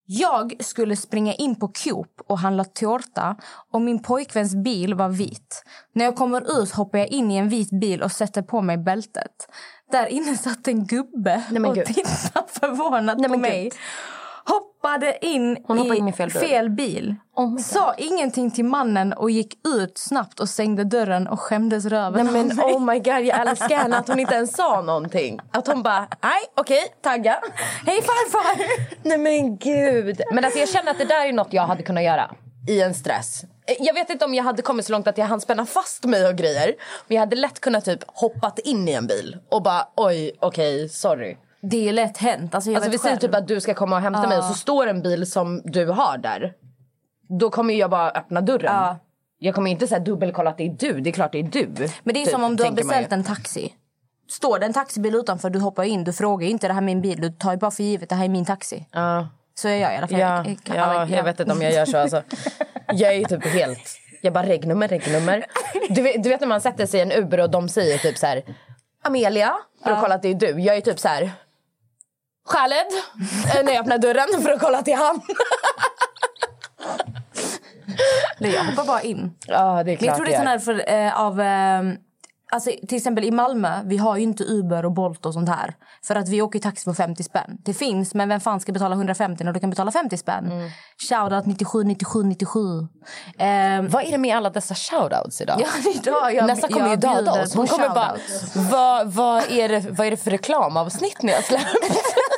Jag skulle springa in på Coop och handla tårta och min pojkväns bil var vit. När jag kommer ut hoppar jag in i en vit bil och sätter på mig bältet. Där inne satt en gubbe men och tittade förvånat Nej, på mig. gud. Hoppade in Hon hoppade i in fel dörr. bil. Oh sa ingenting till mannen och gick ut snabbt och stängde dörren och skämdes röven Nej men oh my god, jag älskar henne att hon inte ens sa någonting. Att hon bara, nej okej, tagga. Hej farfar! Nej men gud. Men alltså jag känner att det där är något jag hade kunnat göra i en stress. Jag vet inte om jag hade kommit så långt att jag hann spänna fast mig och grejer. Men jag hade lätt kunnat typ hoppat in i en bil och bara oj okej sorry. Det är lätt hänt. Alltså, jag Alltså vi säger typ att du ska komma och hämta mig och så står en bil som du har där. Då kommer jag bara öppna dörren. Ja. Jag kommer inte säga dubbelkolla att det är du. Det är klart det är du. Men det är typ, som om du har ju. beställt en taxi. Står det en taxibil utanför, du hoppar in, du frågar inte det här är min bil. Du tar ju bara för givet det här är min taxi. Ja. Så jag gör i alla fall. Ja, Jag- jag- ja, jag vet inte om jag gör så. Alltså. Jag är typ helt... Jag bara regnummer, regnummer. Du vet, du vet när man sätter sig i en Uber och de säger typ så här... Amelia, för att kolla att det är du. Jag är typ så här... Khaled, när jag öppnar dörren för att kolla är han. Nej, Jag hoppar bara in. Ja, det är Men jag klart tror det är sån här för, eh, av... Eh, Alltså, till exempel i Malmö, vi har ju inte Uber och Bolt och sånt här. För att vi åker taxi för 50 spänn. Det finns, men vem fan ska betala 150 när du kan betala 50 spänn? Mm. Shoutout 97, 97, 97. Um, Vad är det med alla dessa shoutouts idag? ja, idag, jag, Nästa kommer jag ju döda oss. Hon kommer bara, vad, vad, är det, vad är det för reklamavsnitt ni har släppt?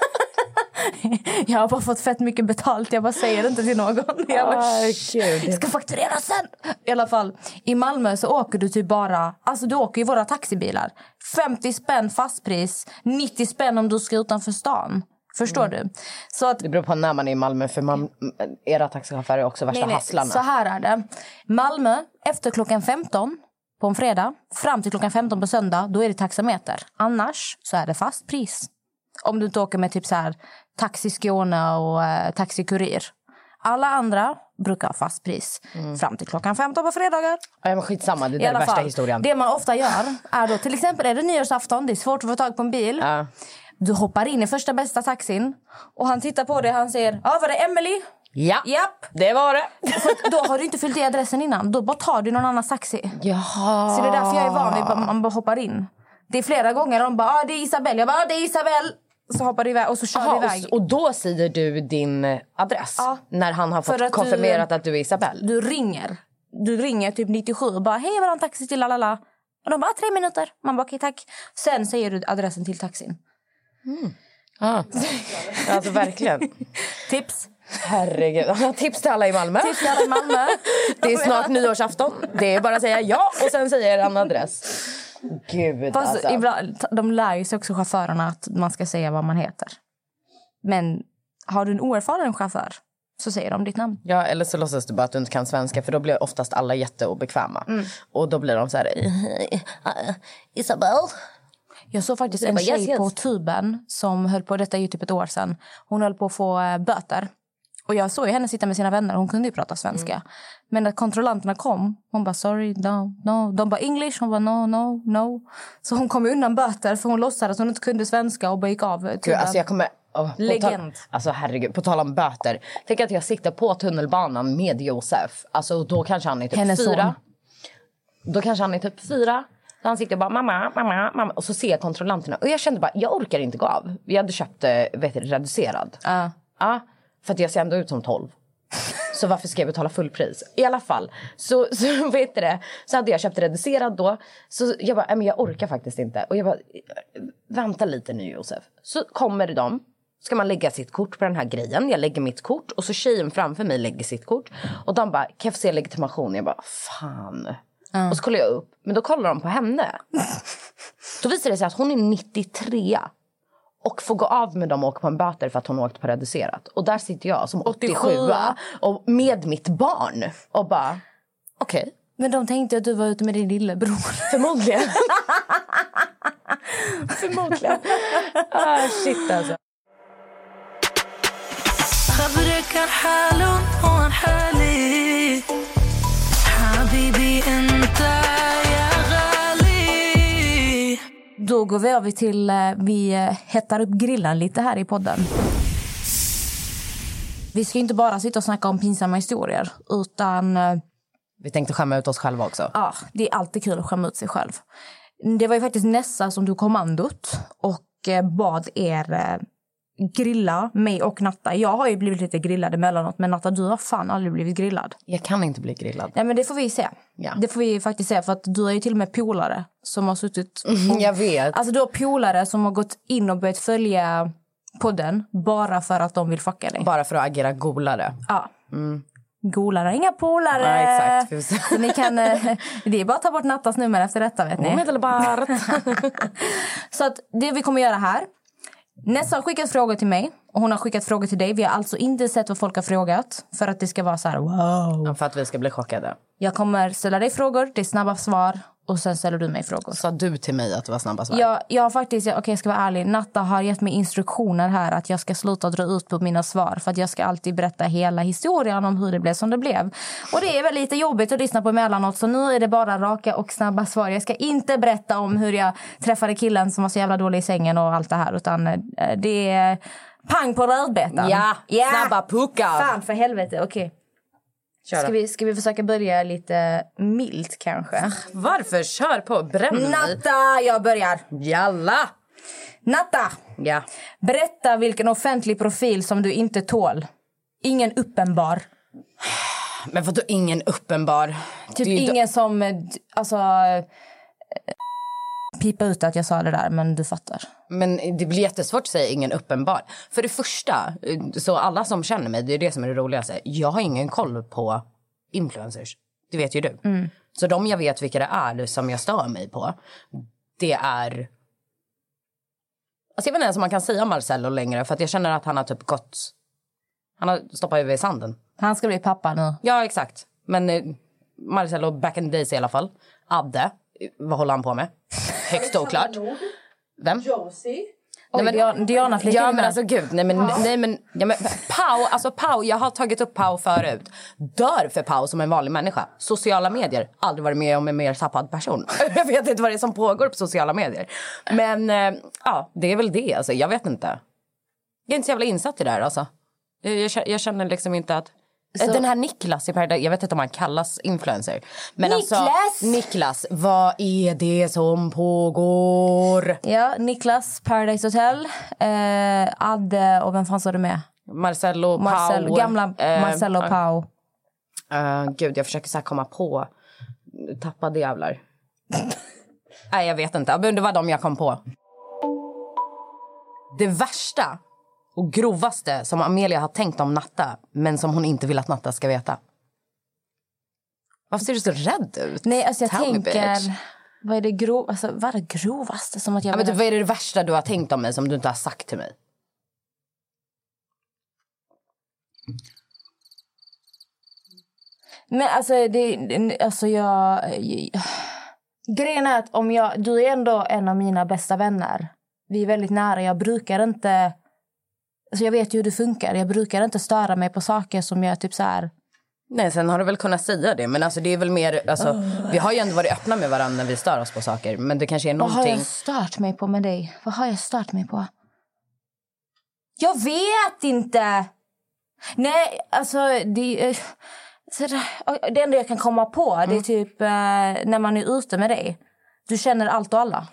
Jag har bara fått fett mycket betalt. Jag bara säger det inte till någon. Jag bara, Ay, "Shh, gud. jag ska fakturera sen. I alla fall, i Malmö så åker du typ bara... Alltså du åker i våra taxibilar. 50 spänn fastpris, 90 spänn om du ska utanför stan. Förstår Mm. du? Så att Det beror på när man är i Malmö, för man, era taxichaufförer är också värsta Nej, nej. hasslarna. Så här är det. Malmö, efter klockan 15 på en fredag fram till klockan 15 på söndag, då är det taxameter. Annars så är det fast pris. Om du inte åker med typ så här Taxi Skåne och eh, Taxi Kurir. Alla andra brukar ha fast pris fram till klockan 15 på fredagar. Ja, men skitsamma, det där är värsta fall, historien. Det man ofta gör är då, till exempel är det nyårsafton, det är svårt att få tag på en bil. Ja. Du hoppar in i första bästa taxin och han tittar på dig han säger ja var det Emily? Ja, Japp. det var det. För då har du inte fyllt i adressen innan. Då bara tar du någon annans taxi. Jaha. Så det är därför jag är van vid att man bara hoppar in. Det är flera gånger de bara ah, det är Isabelle. Jag bara ah, det är Isabelle. Så hoppar du iväg och så kör Jaha, du iväg. och, och då säger du din adress Ja. när han har fått att du- konfirmerat att du är Isabelle? Du ringer. Du ringer typ 97 och bara hej jag vill ha en taxi till lalala. Och de bara tre minuter. Man bara okej tack. Sen säger du adressen till taxin. Ja. Alltså verkligen. Tips. Herregud. Tips till alla i Malmö. Tips till alla i Malmö. Det är snart nyårsafton. Det är bara att säga ja och sen säger en adress. Gud Fast alltså. ibland, de lär ju sig också chaufförerna att man ska säga vad man heter. Men har du en oerfaren chaufför så säger de ditt namn. Ja, eller så låtsas du bara att du inte kan svenska för då blir oftast alla jätteobekväma. Mm. Och då blir de så här... "Eh, Isabel? Jag såg faktiskt en tjej på tuben som höll på, detta är ju typ ett år sedan. Hon höll på att få eh, böter. Och jag såg henne sitta med sina vänner, hon kunde ju prata svenska. Mm. Men när kontrollanterna kom, hon bara sorry, no, no. De bara English, hon bara no, no, no. Så hon kom undan böter för hon låtsades att hon inte kunde svenska och bara gick av eh, Gud, alltså jag kommer... oh, Legend. Alltså herregud, på tal om böter. Tänk att jag sitter på tunnelbanan med Josef. Alltså då kanske han är typ Hennes fyra. son. Då kanske han är typ fyra. Så han sitter och bara mamma, mamma, mamma. Och så ser jag kontrollanterna. Och jag kände bara, jag orkar inte gå av. Vi hade köpt eh, vet du, reducerad. Ja. Ja, för att jag ser ändå ut som 12. Så varför ska jag betala fullpris? I alla fall, så, så, vet du det, så hade jag köpt reducerad då. Så jag bara, "Nej, men jag orkar faktiskt inte. Och jag bara, vänta lite nu Josef. Så kommer de, ska man lägga sitt kort på den här grejen. Jag lägger mitt kort och så tjejen framför mig lägger sitt kort. Och de bara, kan jag få se legitimation? Jag bara, fan. Och så kollar jag upp, men då kollar de på henne. Då visar det sig att hon är 93 och får gå av med dem och åka på en böter för att hon åkt på reducerat. Och där sitter jag som 87 och med mitt barn och bara okej, Men de tänkte att du var ute med din lillebror. förmodligen. förmodligen. Ah, shit alltså. خبرك då går vi över till, eh, vi eh, hettar upp grillan lite här i podden. Vi ska inte bara sitta och snacka om pinsamma historier, utan eh, Vi tänkte skämma ut oss själva också. ja, det är alltid kul att skämma ut sig själv. Det var ju faktiskt Nessa som tog kommandot och bad er grilla mig och Natta. Jag har ju blivit lite grillad emellanåt, men Natta, du har fan aldrig blivit grillad. Jag kan inte bli grillad. Nej, men det får vi se. Ja. Det får vi faktiskt se, för att du är ju till och med polare som har suttit Jag vet. Alltså du har polare som har gått in och börjat följa podden bara för att de vill fucka dig. Bara för att agera golare. Ja. Golare, inga polare. Ja, exakt. Så ni kan, eh, det är bara att ta bort Nattas nummer efter detta vet ni. Omedelbart. Så att det vi kommer göra här. Nessa har skickat frågor till mig och hon har skickat frågor till dig. Vi har alltså inte sett vad folk har frågat för att det ska vara så här wow. för att vi ska bli chockade. Jag kommer ställa dig frågor, det är snabba svar och sen ställer du mig frågor. Sa du till mig att det var snabba svar? Jag, jag faktiskt, okej jag ska vara ärlig, Natta har gett mig instruktioner här att jag ska sluta dra ut på mina svar för att jag ska alltid berätta hela historien om hur det blev som det blev. Och det är väl lite jobbigt att lyssna på emellanåt så nu är det bara raka och snabba svar. Jag ska inte berätta om hur jag träffade killen som var så jävla dålig i sängen och allt det här utan eh, det är pang på rödbetan. Ja, snabba puckar. Fan för helvete, okej. Kör Ska vi, ska vi försöka börja lite milt kanske? Varför? Kör på, bränn. Natta, jag börjar. Jalla! Natta, Ja. berätta vilken offentlig profil som du inte tål. Ingen uppenbar. Men vadå ingen uppenbar? Typ ju då- ingen som... eh, Alltså... Pipa ut att jag sa det där, men du fattar. Men det blir jättesvårt att säga ingen uppenbar. För det första, så alla som känner mig, det är det som är det roligaste. Jag har ingen koll på influencers. Det vet ju du. Så de jag vet vilka det är som jag stör mig på, det är... Alltså jag vet inte ens om man kan säga Marcello längre för att jag känner att han har typ gått... Han har stoppat huvudet i sanden. Han ska bli pappa nu. Ja, exakt. Men eh, Marcello back in the days i alla fall. Adde, vad håller han på med? Högst oklart. Vem? Oj, men- Diana, Diana flikar Ja men alltså gud, nej men, nej, men, ja, men Pau, alltså Pau, jag har tagit upp Pau förut. Dör för Pau som en vanlig människa. Sociala medier, aldrig varit med om en mer tappad person. Jag vet inte vad det är som pågår på sociala medier. Men eh, ja, det är väl det alltså, jag vet inte. Jag är inte så jävla insatt i det här alltså. Jag, jag känner liksom inte att... Så- Den här Niklas i Paradise, jag vet inte om han kallas influencer. Men Niklas! Alltså, Niklas, vad är det som pågår? Ja, Niklas, Paradise Hotel, eh, Adde och vem fan sa du med? Marcello, Marcel, Pau. gamla eh, Marcello. Pau. Eh, gud, jag försöker så komma på tappade jävlar. Nej, jag vet inte. Men det var de jag kom på. Det värsta och grovaste som Amelia har tänkt om Natta men som hon inte vill att Natta ska veta. Varför ser du så rädd ut? Nej, alltså jag Tell tänker... Vad är det grov, alltså, vad är det grovaste? Som att jag Ja, men typ, vad är det värsta du har tänkt om mig som du inte har sagt till mig? Men alltså, det- alltså jag... Grejen är att om jag, du är ändå en av mina bästa vänner. Vi är väldigt nära. Jag brukar inte... Alltså jag vet ju hur det funkar. Jag brukar inte störa mig på saker som jag typ så här... Nej, sen har du väl kunnat säga det. Men alltså, det är väl mer... Alltså, Vi har ju ändå varit öppna med varandra när vi stör oss på saker. Men det kanske är Vad har någonting... jag stört mig på med dig? Vad har jag stört mig på? Jag vet inte! Nej, alltså... Det, eh, så det, enda jag kan komma på det är typ eh, när man är ute med dig. Du känner allt och alla.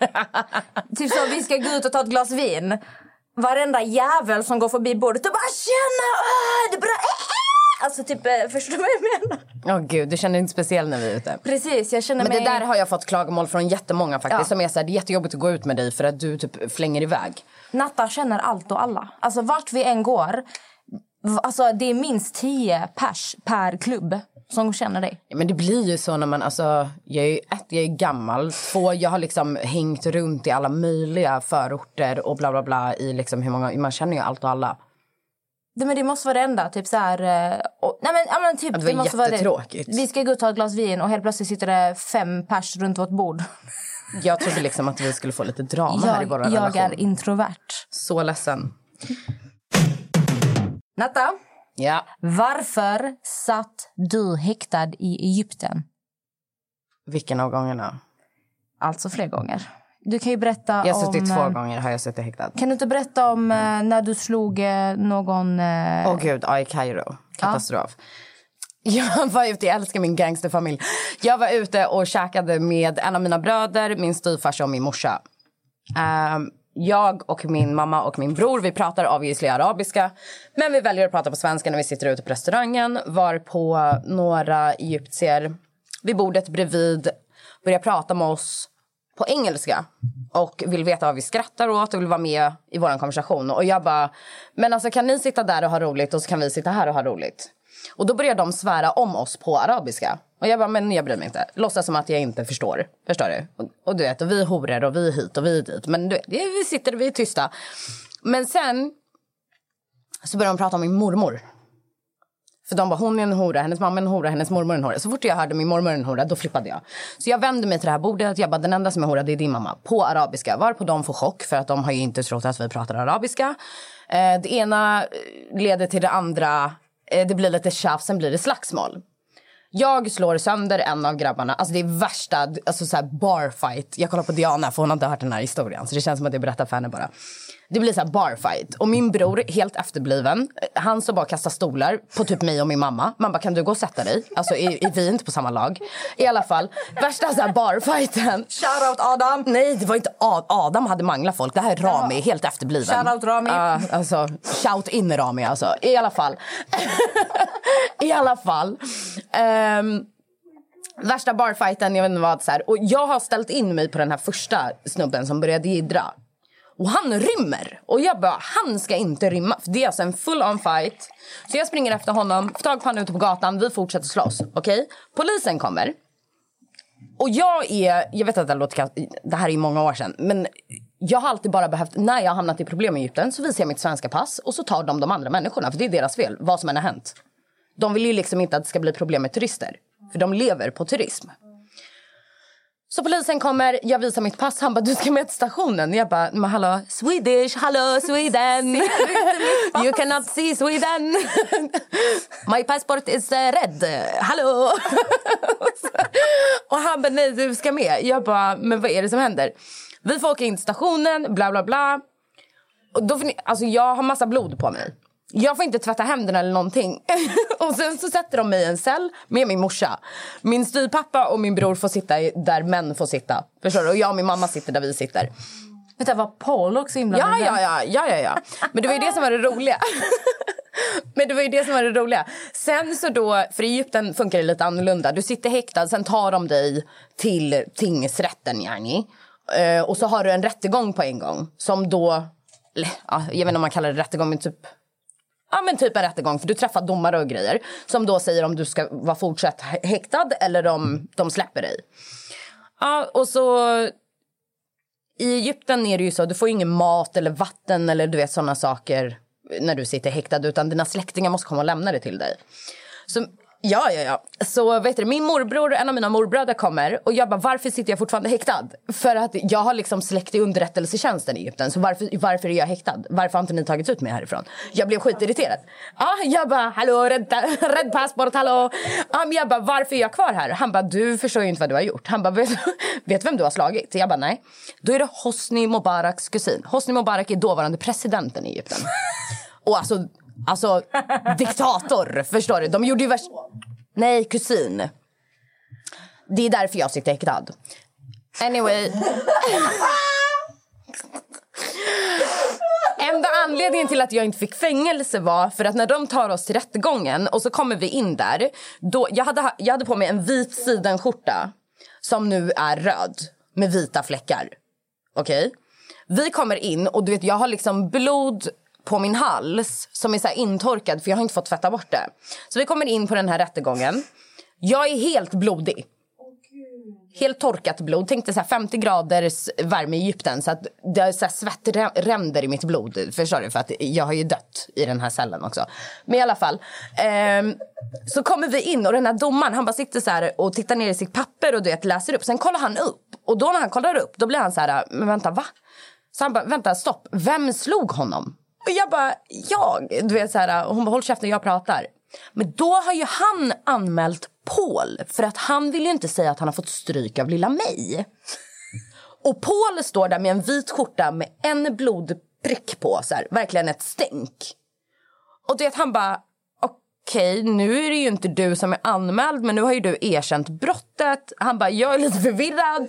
typ så vi ska gå ut och ta ett glas vin. Varenda jävel som går förbi bordet och bara “tjena, ah, det är bra”. Alltså typ, eh, förstår du vad jag menar? Åh gud, du känner dig inte speciell när vi är ute. Precis, jag känner Men mig... det där har jag fått klagomål från jättemånga faktiskt. Ja. Som är så här, det är jättejobbigt att gå ut med dig för att du typ flänger iväg. Natta känner allt och alla. Alltså vart vi än går. Alltså det är minst tio pers per klubb som känner dig. Ja, Men det blir ju så när man, alltså, jag är ju ett, jag är gammal. Två, jag har liksom hängt runt i alla möjliga förorter och bla bla bla i liksom hur många, man känner ju allt och alla. Det, men det måste vara det enda. Typ så här, eh, och, nej men, ja, men typ, det var måste vara jättetråkigt. Vi ska gå och ta ett glas vin och helt plötsligt sitter det fem pers runt vårt bord. Jag trodde liksom att vi skulle få lite drama här i vår Jag, jag relation. är introvert. Så ledsen. Natta, Ja. varför satt du häktad i Egypten? Vilken av gångerna? Alltså fler gånger. Du kan ju berätta Jag har om... suttit två eh, gånger har jag suttit häktad. Kan du inte berätta om eh, när du slog eh, någon... Åh gud, ja, i Kairo. Katastrof. Jag var ute, jag älskar min gangsterfamilj. Jag var ute och käkade med en av mina bröder, min styvfarsa och min morsa. Ehm, jag och min mamma och min bror vi pratar obviously arabiska. Men vi väljer att prata på svenska när vi sitter ute på restaurangen. varpå några egyptier vid bordet bredvid börjar prata med oss på engelska och vill veta vad vi skrattar åt och vill vara med i vår konversation. Och jag bara, men alltså kan ni sitta där och ha roligt och så kan vi sitta här och ha roligt. Och då börjar de svära om oss på arabiska. Och jag bara, men jag bryr mig inte. Låtsas som att jag inte förstår. Förstår du? Och, och du vet, och vi är horor och vi är hit och vi är dit. Men du vet, vi sitter och vi är tysta. Men sen så börjar de prata om min mormor. För de bara, hon är en hora, hennes mamma är en hora, hennes mormor är en hora. Så fort jag hörde min mormor är en hora, då flippade jag. Så jag vände mig till det här bordet, jag bara, den enda som är hora det är din mamma. På arabiska. Varpå de får chock för att de har ju inte trott att vi pratar arabiska. Eh, det ena eh, leder till det andra. Eh, det blir lite tjafs, sen blir det slagsmål. Jag slår sönder en av grabbarna. Alltså det är värsta alltså så här barfight. Jag kollar på Diana för hon har inte hört den här historien. Så det känns som att jag berättar för henne bara. Det blir så här barfight. Och min bror, helt efterbliven, han står bara kastar stolar på typ mig och min mamma. Man bara, kan du gå och sätta dig? Alltså är, är vi inte på samma lag? I alla fall, värsta så här barfighten. Shoutout Adam! Nej, det var inte Ad- Adam hade manglat folk. Det här är Rami, helt efterbliven. Shoutout Rami. Ja, alltså, shout in Rami alltså. I alla fall. I alla fall. Ehm, värsta barfighten, jag vet inte vad. Så här. Och jag har ställt in mig på den här första snubben som började jiddra. Och han rymmer. Och jag bara, han ska inte rymma. För det är alltså en full on fight. Så jag springer efter honom, får tag på honom ute på gatan. Vi fortsätter slåss. Okej? Polisen kommer. Och jag är, jag vet att det låter det här är ju många år sedan, men jag har alltid bara behövt, när jag har hamnat i problem i Egypten så visar jag mitt svenska pass och så tar de de andra människorna, för det är deras fel, vad som än har hänt. De vill ju liksom inte att det ska bli problem med turister, för de lever på turism. Så polisen kommer, jag visar mitt pass, han bara du ska med till stationen. Jag bara, men hallå, Swedish, hallå Sweden. You cannot see Sweden. My passport is uh, red, hallå. Och han bara, nej du ska med. Jag bara, men vad är det som händer? Vi får åka in till stationen, bla bla bla. Och då alltså jag har massa blod på mig. Jag får inte tvätta händerna eller någonting. och sen så sätter de mig i en cell med min morsa. Min styvpappa och min bror får sitta där män får sitta. Förstår du? Och jag och min mamma sitter där vi sitter. Vänta, var Paul också Ja, inblandad? ja, ja, ja, ja, ja. Men det var ju det som var det roliga. Men det var ju det som var det roliga. Sen så då, för i Egypten funkar det lite annorlunda. Du sitter häktad, sen tar de dig till tingsrätten, yani. Eh, och så har du en rättegång på en gång. Som då, ja, jag vet inte om man kallar det rättegång, men typ Ja men typ en rättegång för du träffar domare och grejer som då säger om du ska vara fortsatt häktad eller om de släpper dig. Ja och så i Egypten är det ju så, du får ingen mat eller vatten eller du vet sådana saker när du sitter häktad utan dina släktingar måste komma och lämna det till dig. Så, ja, ja, ja. Så vet du, min morbror, en av mina morbröder kommer och jag bara, varför sitter jag fortfarande häktad? För att jag har liksom släkt i underrättelsetjänsten i Egypten. Så varför, varför är jag häktad? Varför har inte ni tagit ut mig härifrån? Jag blev skitirriterad. Ja, jag bara, hallå, rädd, rädd passport, hallå. Ja, men jag bara, varför är jag kvar här? Han bara, du förstår ju inte vad du har gjort. Han bara, vet, vet vem du har slagit? Jag bara, nej. Då är det Hosni Mubaraks kusin. Hosni Mubarak är dåvarande presidenten i Egypten. Och alltså, alltså diktator, förstår du? De gjorde ju värst... Nej, kusin. Det är därför jag sitter häktad. Anyway. Enda anledningen till att jag inte fick fängelse var för att när de tar oss till rättegången och så kommer vi in där. Då, jag, hade, jag hade på mig en vit sidenskjorta som nu är röd med vita fläckar. Okej? Vi kommer in och du vet jag har liksom blod på min hals som är så här intorkad för jag har inte fått tvätta bort det. Så vi kommer in på den här rättegången. Jag är helt blodig. Helt torkat blod. Tänk dig så 50 graders värme i Egypten. Så att det är så här svettränder i mitt blod. Förstår du? För att jag har ju dött i den här cellen också. Men i alla fall. Eh, så kommer vi in och den här domaren han bara sitter så här och tittar ner i sitt papper och du vet, läser upp. Sen kollar han upp. Och då när han kollar upp då blir han så här, men vänta va? Så han bara, vänta stopp, vem slog honom? Och jag bara, jag. Du vet så här, och hon bara, håll käften jag pratar. Men då har ju han anmält Paul för att han vill ju inte säga att han har fått stryk av lilla mig. Och Paul står där med en vit skjorta med en blodprick på, så här, verkligen ett stänk. Och du vet, han bara, okej, nu är det ju inte du som är anmäld men nu har ju du erkänt brottet. Han bara, jag är lite förvirrad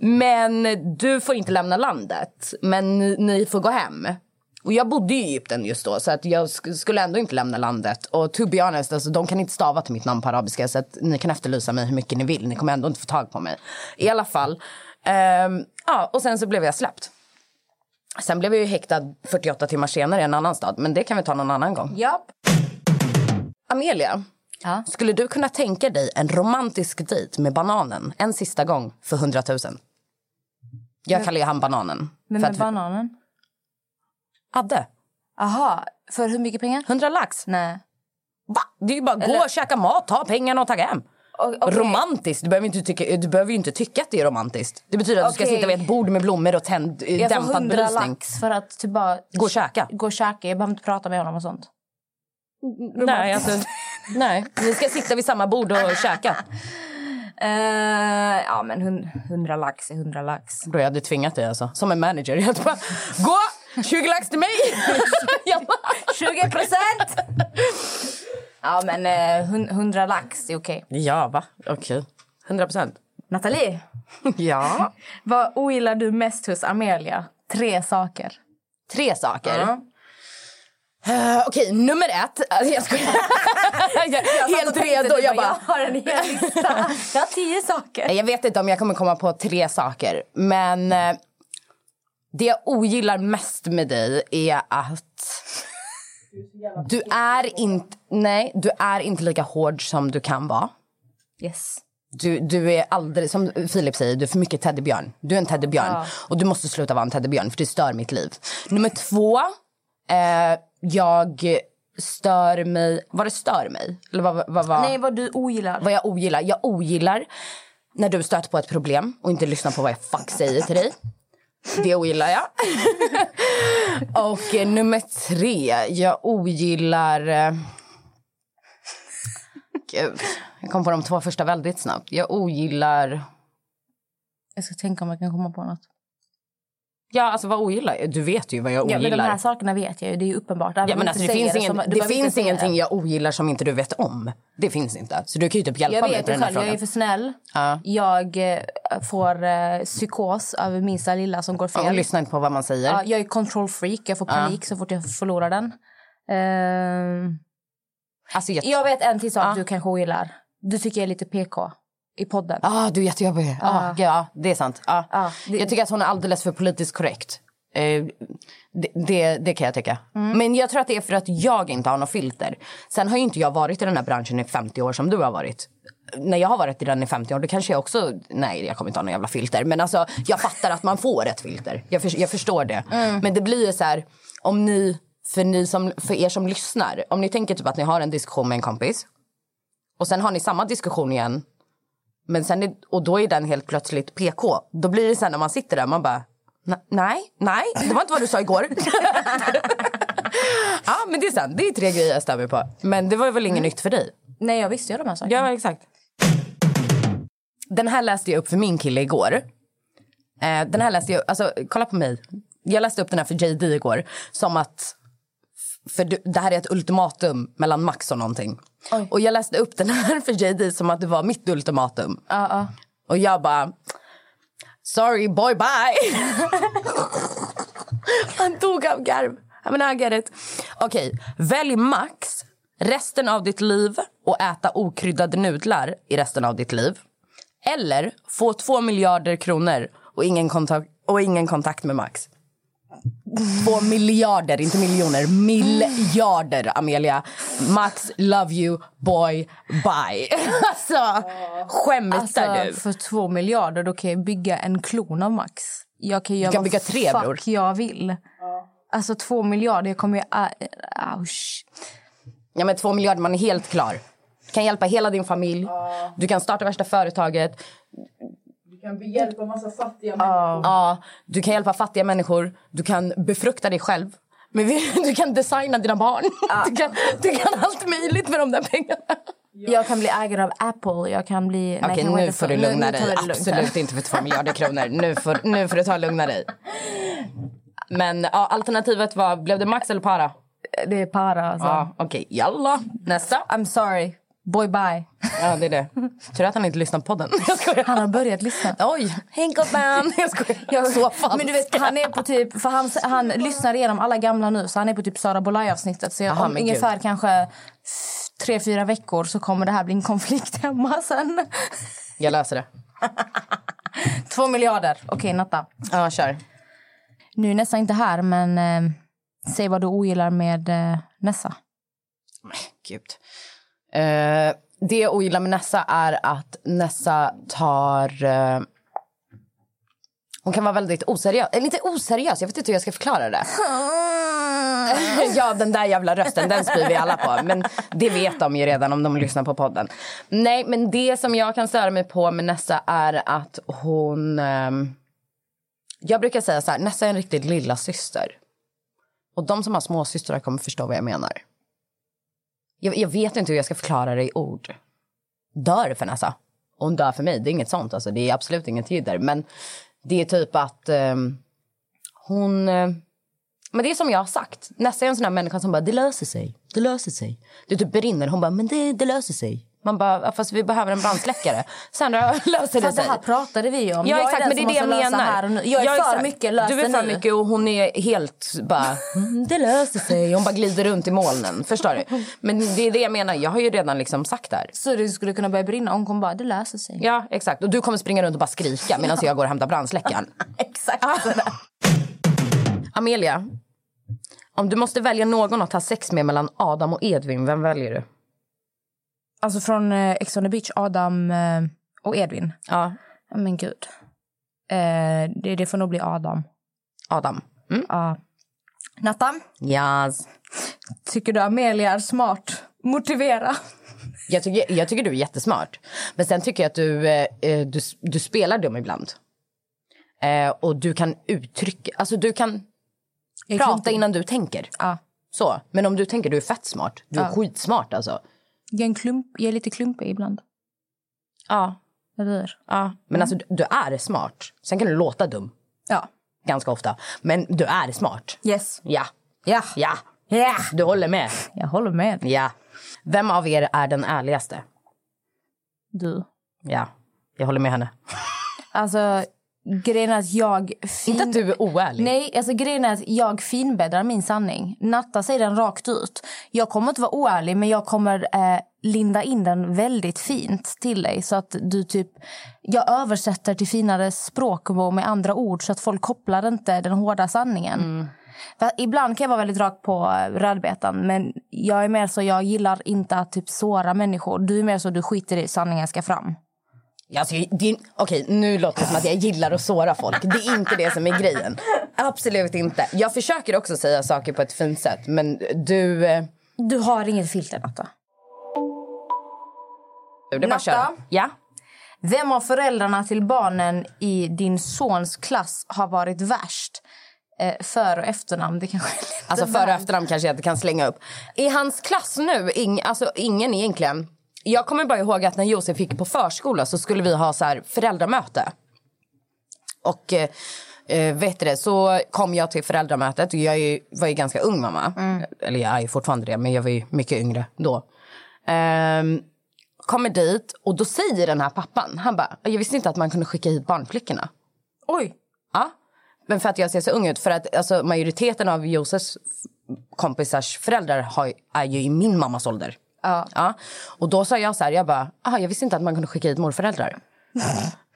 men du får inte lämna landet. Men ni, ni får gå hem. Och jag bodde i Egypten just då så att jag sk- skulle ändå inte lämna landet. Och to be honest, alltså, de kan inte stava till mitt namn på arabiska så att ni kan efterlysa mig hur mycket ni vill. Ni kommer ändå inte få tag på mig. I alla fall. ehm, ja, och sen så blev jag släppt. Sen blev jag ju häktad 48 timmar senare i en annan stad. Men det kan vi ta någon annan gång. Japp. Amelia, Ja. skulle du kunna tänka dig en romantisk dejt med bananen en sista gång för 100 000? Jag kallar ju han bananen. Men med att- bananen? Adde, Aha, för hur mycket pengar? 100 lax. Nej. Va? Det är ju bara gå Eller- och käka mat, ta pengarna och ta hem. O- okej. Romantiskt? Du behöver, inte tycka, du behöver ju inte tycka att det är romantiskt. Det betyder att du ska sitta vid ett bord med blommor och tänd, Jag dämpad 100 belysning. lax för att typ bara Gå och käka. gå och käka. Jag behöver inte prata med honom och sånt. Nej, alltså, nej, ni ska sitta vid samma bord och käka. Eh, ja, men hun- 100 lax är 100 lax. Då jag hade tvingat dig alltså. Som en manager. Jag bara, gå, 20 lax till mig! Jag bara, 20 procent! ja, men eh, hun- 100 lax är okej. ja, va? Okej. 100 procent. Nathalie, Ja. vad ogillar du mest hos Amelia? Tre saker. Tre saker. Ja. Eh, Okej, nummer ett. Alltså, jag skojar. jag, helt redo. Jag bara... Har en hel lista. Jag har tio saker. Jag vet inte om jag kommer komma på tre saker. Men eh, det jag ogillar mest med dig är att du är inte, nej, du är inte lika hård som du kan vara. Yes. Du, du är aldrig, som Filip säger, du är för mycket teddybjörn. Du är en teddybjörn. Ja. Och du måste sluta vara en teddybjörn för det stör mitt liv. Nummer två, eh, jag stör mig... Vad det stör mig? Eller vad, vad, vad, Nej, vad du ogillar. vad jag ogillar? Jag ogillar när du stöter på ett problem och inte lyssnar på vad jag fuck säger till dig. Det ogillar jag. och eh, nummer tre, jag ogillar... Eh, gud, jag kom på de två första väldigt snabbt. Jag ogillar... Jag ska tänka om jag kan komma på något. Ja, alltså vad ogillar jag? Du vet ju vad jag Ja, ogillar. men de här sakerna vet jag ju. Det är ju uppenbart. Även Ja, men alltså, det finns, ingen, så- du det finns ingenting det. jag ogillar som inte du vet om. Det finns inte. Så du kan ju typ hjälpa mig ju den här själv, jag frågan. är för snäll. Ja. Jag eh, får eh, psykos över minsta lilla som går Ja, fel. Och lyssna inte på vad man säger. Ja, jag är control freak. Jag får panik så fort jag förlorar den. Ehm, Alltså, jag... jag vet en till sak Ja. du kanske ogillar. Du tycker jag är lite PK i podden. Ah, du är jättejobbig. Ah, ja, det är sant. Ah. Ja, det- Jag tycker att hon är alldeles för politiskt korrekt. Eh, det, det, det kan jag tycka. Mm. Men jag tror att det är för att jag inte har något filter. Sen har ju inte jag varit i den här branschen i 50 år som du har varit. När jag har varit i den i 50 år då kanske jag också... Nej, jag kommer inte ha någon jävla filter. Men alltså, jag fattar att man får ett filter. Jag, för, jag förstår det. Mm. Men det blir ju så här... Om ni, för, ni som, för er som lyssnar. Om ni tänker typ att ni har en diskussion med en kompis. Och sen har ni samma diskussion igen men sen är, och då är den helt plötsligt PK. Då blir det sen när man sitter där, man bara... "Na- Nej, nej, det var inte vad du sa igår. ja, men det är sant. Det är tre grejer jag mig på. Men det var väl inget nytt för dig? Nej, jag visste ju de här sakerna. Ja, exakt. Den här läste jag upp för min kille igår. Eh, den här läste jag... Alltså, kolla på mig. Jag läste upp den här för JD igår. Som att... För det här är ett ultimatum mellan Max och någonting. Oj. Och jag läste upp den här för JD som att det var mitt ultimatum. Ja, ja. Och jag bara... Sorry boy, bye! Han dog av garv. I mean, I get it. Okej, välj Max resten av ditt liv och äta okryddade nudlar i resten av ditt liv. Eller få två miljarder kronor och ingen kontakt, och ingen kontakt med Max. Två miljarder, inte miljoner. Miljarder, Amelia. Max, love you, boy, bye. alltså, skämtar Alltså, du? för två miljarder då kan jag bygga en klon av Max. Jag kan göra kan vad bygga tre, fuck bror. jag vill. Alltså två miljarder, jag kommer ju... Uh, ouch. Ja, men två miljarder, man är helt klar. Du kan hjälpa hela din familj. Du kan starta värsta företaget. Du kan hjälpa en massa fattiga människor. Ja, du kan hjälpa fattiga människor. Du kan befrukta dig själv. Men du kan designa dina barn. Du, kan, du kan allt möjligt med de där pengarna. Jag kan bli ägare av Apple. Jag kan bli... Okej, kanske nu får du lugna nu dig. lugnt. Absolut inte för två miljarder kronor. Nu får, nu får du ta och lugna dig. Men ja, alternativet var, blev det Max eller Para? Det är para alltså. Ja, okej. Jalla. Nästa. I'm sorry. Boy bye. Ja, det är det. Tur att han inte lyssnar på podden. Jag skojar. Han har börjat lyssna. Oj, hej gubben! Jag skojar. Så falskt. Men du vet, han är på typ, för han, han lyssnar igenom alla gamla nu så han är på typ Sara Bolaj avsnittet så jag, Aha, om men ungefär gud. kanske tre, fyra veckor så kommer det här bli en konflikt hemma sen. Jag löser det. Två miljarder. Okej, Natta. Ja, kör. Nu är Nessa inte här, men eh, säg vad du ogillar med eh, Nessa. Gud. Eh, det jag ogillar med Nessa är att Nessa tar... eh, hon kan vara väldigt oseriös. Eller inte oseriös, jag vet inte hur jag ska förklara det. ja, den där jävla rösten, den spyr vi alla på. Men det vet de ju redan om de lyssnar på podden. Nej, men det som jag kan störa mig på med Nessa är att hon... ehm, jag brukar säga så här, Nessa är en riktigt lilla syster. Och de som har småsystrar kommer förstå vad jag menar. Jag, jag vet inte hur jag ska förklara det i ord. Dör för Nessa. Hon dör för mig. Det är inget sånt. Alltså. Det är absolut inget jidder. Men det är typ att eh, hon... eh, Men det är som jag har sagt. Nessa är en sån här människa som bara, det löser sig. Det löser sig. Du typ brinner. Hon bara, men det, det löser sig. Man bara, "Ja, fast vi behöver en brandsläckare. Sandra, löser det Fast det sig? här pratade vi om. Ja jag exakt, är men den det är det jag menar. Här nu. Jag är Ja, för exakt. mycket, lös Du är för nu. mycket och hon är helt bara, "Mm, det löser sig. Hon bara glider runt i molnen. Förstår du? Men det är det jag menar, jag har ju redan liksom sagt det här. Så det skulle kunna börja brinna. Hon kommer bara, det löser sig. Ja exakt, och du kommer springa runt och bara skrika medan jag går och hämtar brandsläckaren. Exakt sådär. Amelia, om du måste välja någon att ha sex med mellan Adam och Edvin, vem väljer du? Alltså från eh, Ex on the beach, Adam eh, och Edvin. Ja, Ja, Men gud. Eh, det, det får nog bli Adam. Adam. Mm. Ja. Natta, Yes. tycker du Amelia är smart? Motivera. Jag tycker, jag tycker du är jättesmart. Men sen tycker jag att du, eh, eh, du, du spelar dum ibland. Eh, och du kan uttrycka, alltså du kan Jag prata innan du tänker. Ja. Så. Men om du tänker, du är fett smart. Du är skitsmart alltså. Jag är, en klump, jag är lite klumpig ibland. Ja. Jag blir. ja. Men alltså du, du är smart. Sen kan du låta dum. Ja. Ganska ofta. Men du är smart. Yes. Ja. Ja. Ja. Ja. Du håller med. Jag håller med. Ja. Vem av er är den ärligaste? Du. Ja. Jag håller med henne. Alltså, grejen är att jag... Fin... Inte att du är oärlig. Nej, alltså grejen är att jag finbäddar min sanning. Natta säger den rakt ut. Jag kommer inte vara oärlig, men jag kommer eh, linda in den väldigt fint till dig. Så att du typ... Jag översätter till finare språk och med andra ord så att folk kopplar inte den hårda sanningen. För ibland kan jag vara väldigt rak på eh, rödbetan, men jag är mer så jag gillar inte att typ såra människor. Du är mer så du skiter i sanningen ska fram. Alltså, det är, okej, nu låter det som att jag gillar att såra folk. Det är inte det som är grejen. Absolut inte. Jag försöker också säga saker på ett fint sätt, men du... eh, Du har inget filter, Natta. Det Natta? Ja. Vem av föräldrarna till barnen i din sons klass har varit värst? Eh, för och efternamn, det kanske Alltså för och efternamn kanske jag inte kan slänga upp. I hans klass nu, ing, alltså ingen egentligen. Jag kommer bara ihåg att när Josef gick på förskola så skulle vi ha så här föräldramöte. Och eh, eh, vet du det, så kom jag till föräldramötet. Och jag ju- var ju ganska ung mamma. Eller jag är ju fortfarande det, men jag var ju mycket yngre då. Ehm, kommer dit och då säger den här pappan, han bara, jag visste inte att man kunde skicka hit barnflickorna. Oj! Ja. Men för att jag ser så ung ut. För att alltså, majoriteten av Josefs kompisars föräldrar har, är ju i min mammas ålder. Ja. Ja. Och då sa jag så här, jag bara, aha, jag visste inte att man kunde skicka hit morföräldrar.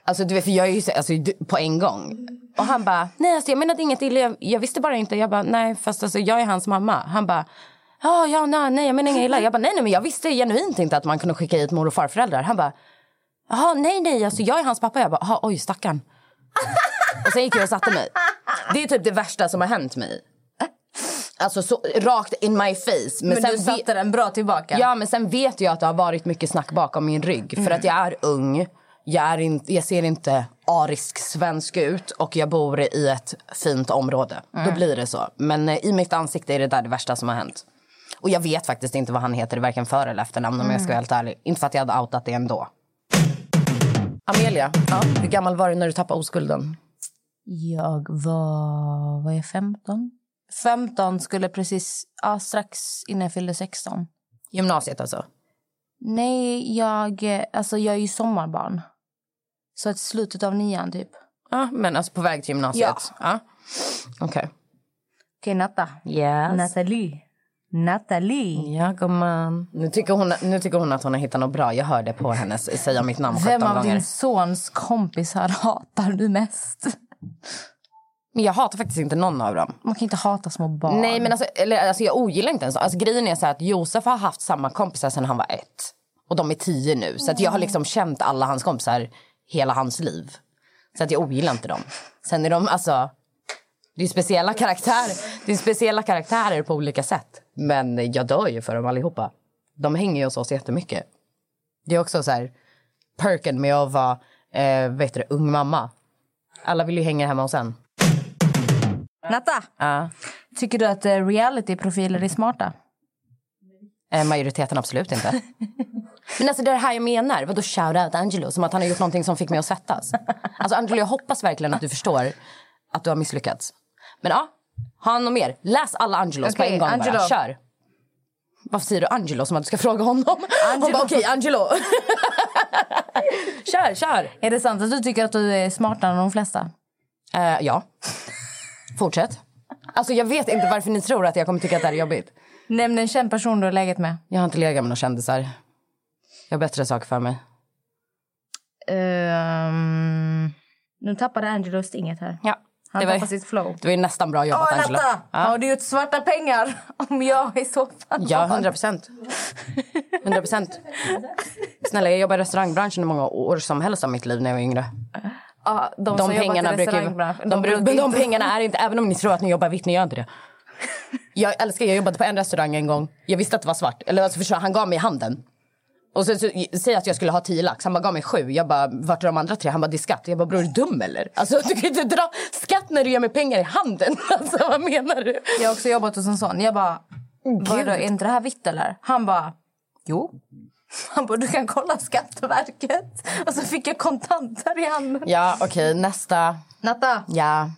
Alltså du vet, för jag är ju så- alltså, på en gång. Och han bara, nej alltså jag menade inget illa, jag, jag visste bara inte. Jag bara, nej fast alltså jag är hans mamma. Han bara, ja, ja, nej, nej jag menar inget illa. Jag bara, nej, nej men jag visste genuint inte att man kunde skicka hit mor och farföräldrar. Han bara, jaha, nej, nej, alltså jag är hans pappa. Jag bara, "Jaha, oj stackarn. och sen gick jag och satte mig. Det är typ det värsta som har hänt mig. Alltså så rakt in my face. Men, sen du satte den bra tillbaka. Ja, men sen vet jag att det har varit mycket snack bakom min rygg. För att jag är ung, jag, är in, jag ser inte arisk svensk ut och jag bor i ett fint område. Då blir det så. Men eh, i mitt ansikte är det där det värsta som har hänt. Och jag vet faktiskt inte vad han heter varken för eller efternamn om jag ska vara helt ärlig. Inte för att jag hade outat det ändå. Amelia, hur gammal var du när du tappade oskulden? Jag var, vad är 15? 15 skulle precis, ja strax innan jag fyllde 16. Gymnasiet alltså? Nej, jag, alltså jag är ju sommarbarn. Så att slutet av nian typ. Ja, men alltså på väg till gymnasiet? Ja. Okej. Okej, Natta. Yes. Nathalie. Nathalie. Ja, gumman. Nu tycker, hon, nu tycker hon att hon har hittat något bra. Jag hörde på henne säga mitt namn 17 Vem av gånger. din sons kompisar hatar du mest? Men jag hatar faktiskt inte någon av dem. Man kan inte hata små barn. Nej, men alltså, eller, alltså jag ogillar inte ens alltså, Grejen är så att Josef har haft samma kompisar sedan han var ett. Och de är tio nu. Så att jag har liksom känt alla hans kompisar hela hans liv. Så att jag ogillar inte dem. Sen är de alltså... Det är speciella karaktärer. Det är speciella karaktärer på olika sätt. Men jag dör ju för dem allihopa. De hänger ju hos oss jättemycket. Det är också så här... Perken med att vara eh, vet du, ung mamma. Alla vill ju hänga hemma hos en. Natta, Ja. tycker du att eh, realityprofiler är smarta? Eh, majoriteten absolut inte. Men alltså det är det här jag menar. Vadå shout out Angelo? Som att han har gjort någonting som fick mig att svettas. Alltså Angelo, jag hoppas verkligen att du förstår att du har misslyckats. Men ja, Har han något mer? Läs alla Angelos på Okej, en gång Angelo. bara. Kör. Varför säger du Angelo som att du ska fråga honom? Hon Angelo. bara okej, Angelo. kör, kör. Är det sant att du tycker att du är smartare än de flesta? Eh, ja. Fortsätt. Alltså jag vet inte varför ni tror att jag kommer tycka att det här är jobbigt. Nämn en känd person du har legat med. Jag har inte legat med några kändisar. Jag har bättre saker för mig. Ehm, nu tappade Angelo stinget här. Ja, Han det var, tappade sitt flow. det var ju nästan bra jobbat Åh, Angelo. Natta! Har du gjort svarta pengar? Om jag i så fall Ja, har. hundra procent. Hundra procent. Snälla, jag jobbade i restaurangbranschen i många år som helst av mitt liv när jag var yngre. Ja, de, De pengarna brukar ju... De, de, de inte- pengarna är inte... Även om ni tror att ni jobbar vitt, ni gör inte det. Jag älskar, jag jobbade på en restaurang en gång. Jag visste att det var svart. Eller alltså, förstår, han gav mig handen. Och så, så säg att jag skulle ha tio lax. Han bara gav mig sju. Jag bara, vart är de andra tre? Han bara, det är skatt. Jag bara, bror är du dum eller? Alltså du kan inte dra skatt när du ger mig pengar i handen. Alltså vad menar du? Jag har också jobbat hos en sån. Jag bara, vad är, det, är inte det här vitt eller? Han bara, jo. Han bara, du kan kolla Skatteverket. Och så fick jag kontanter i handen. Ja, okej, nästa. Natta, Ja.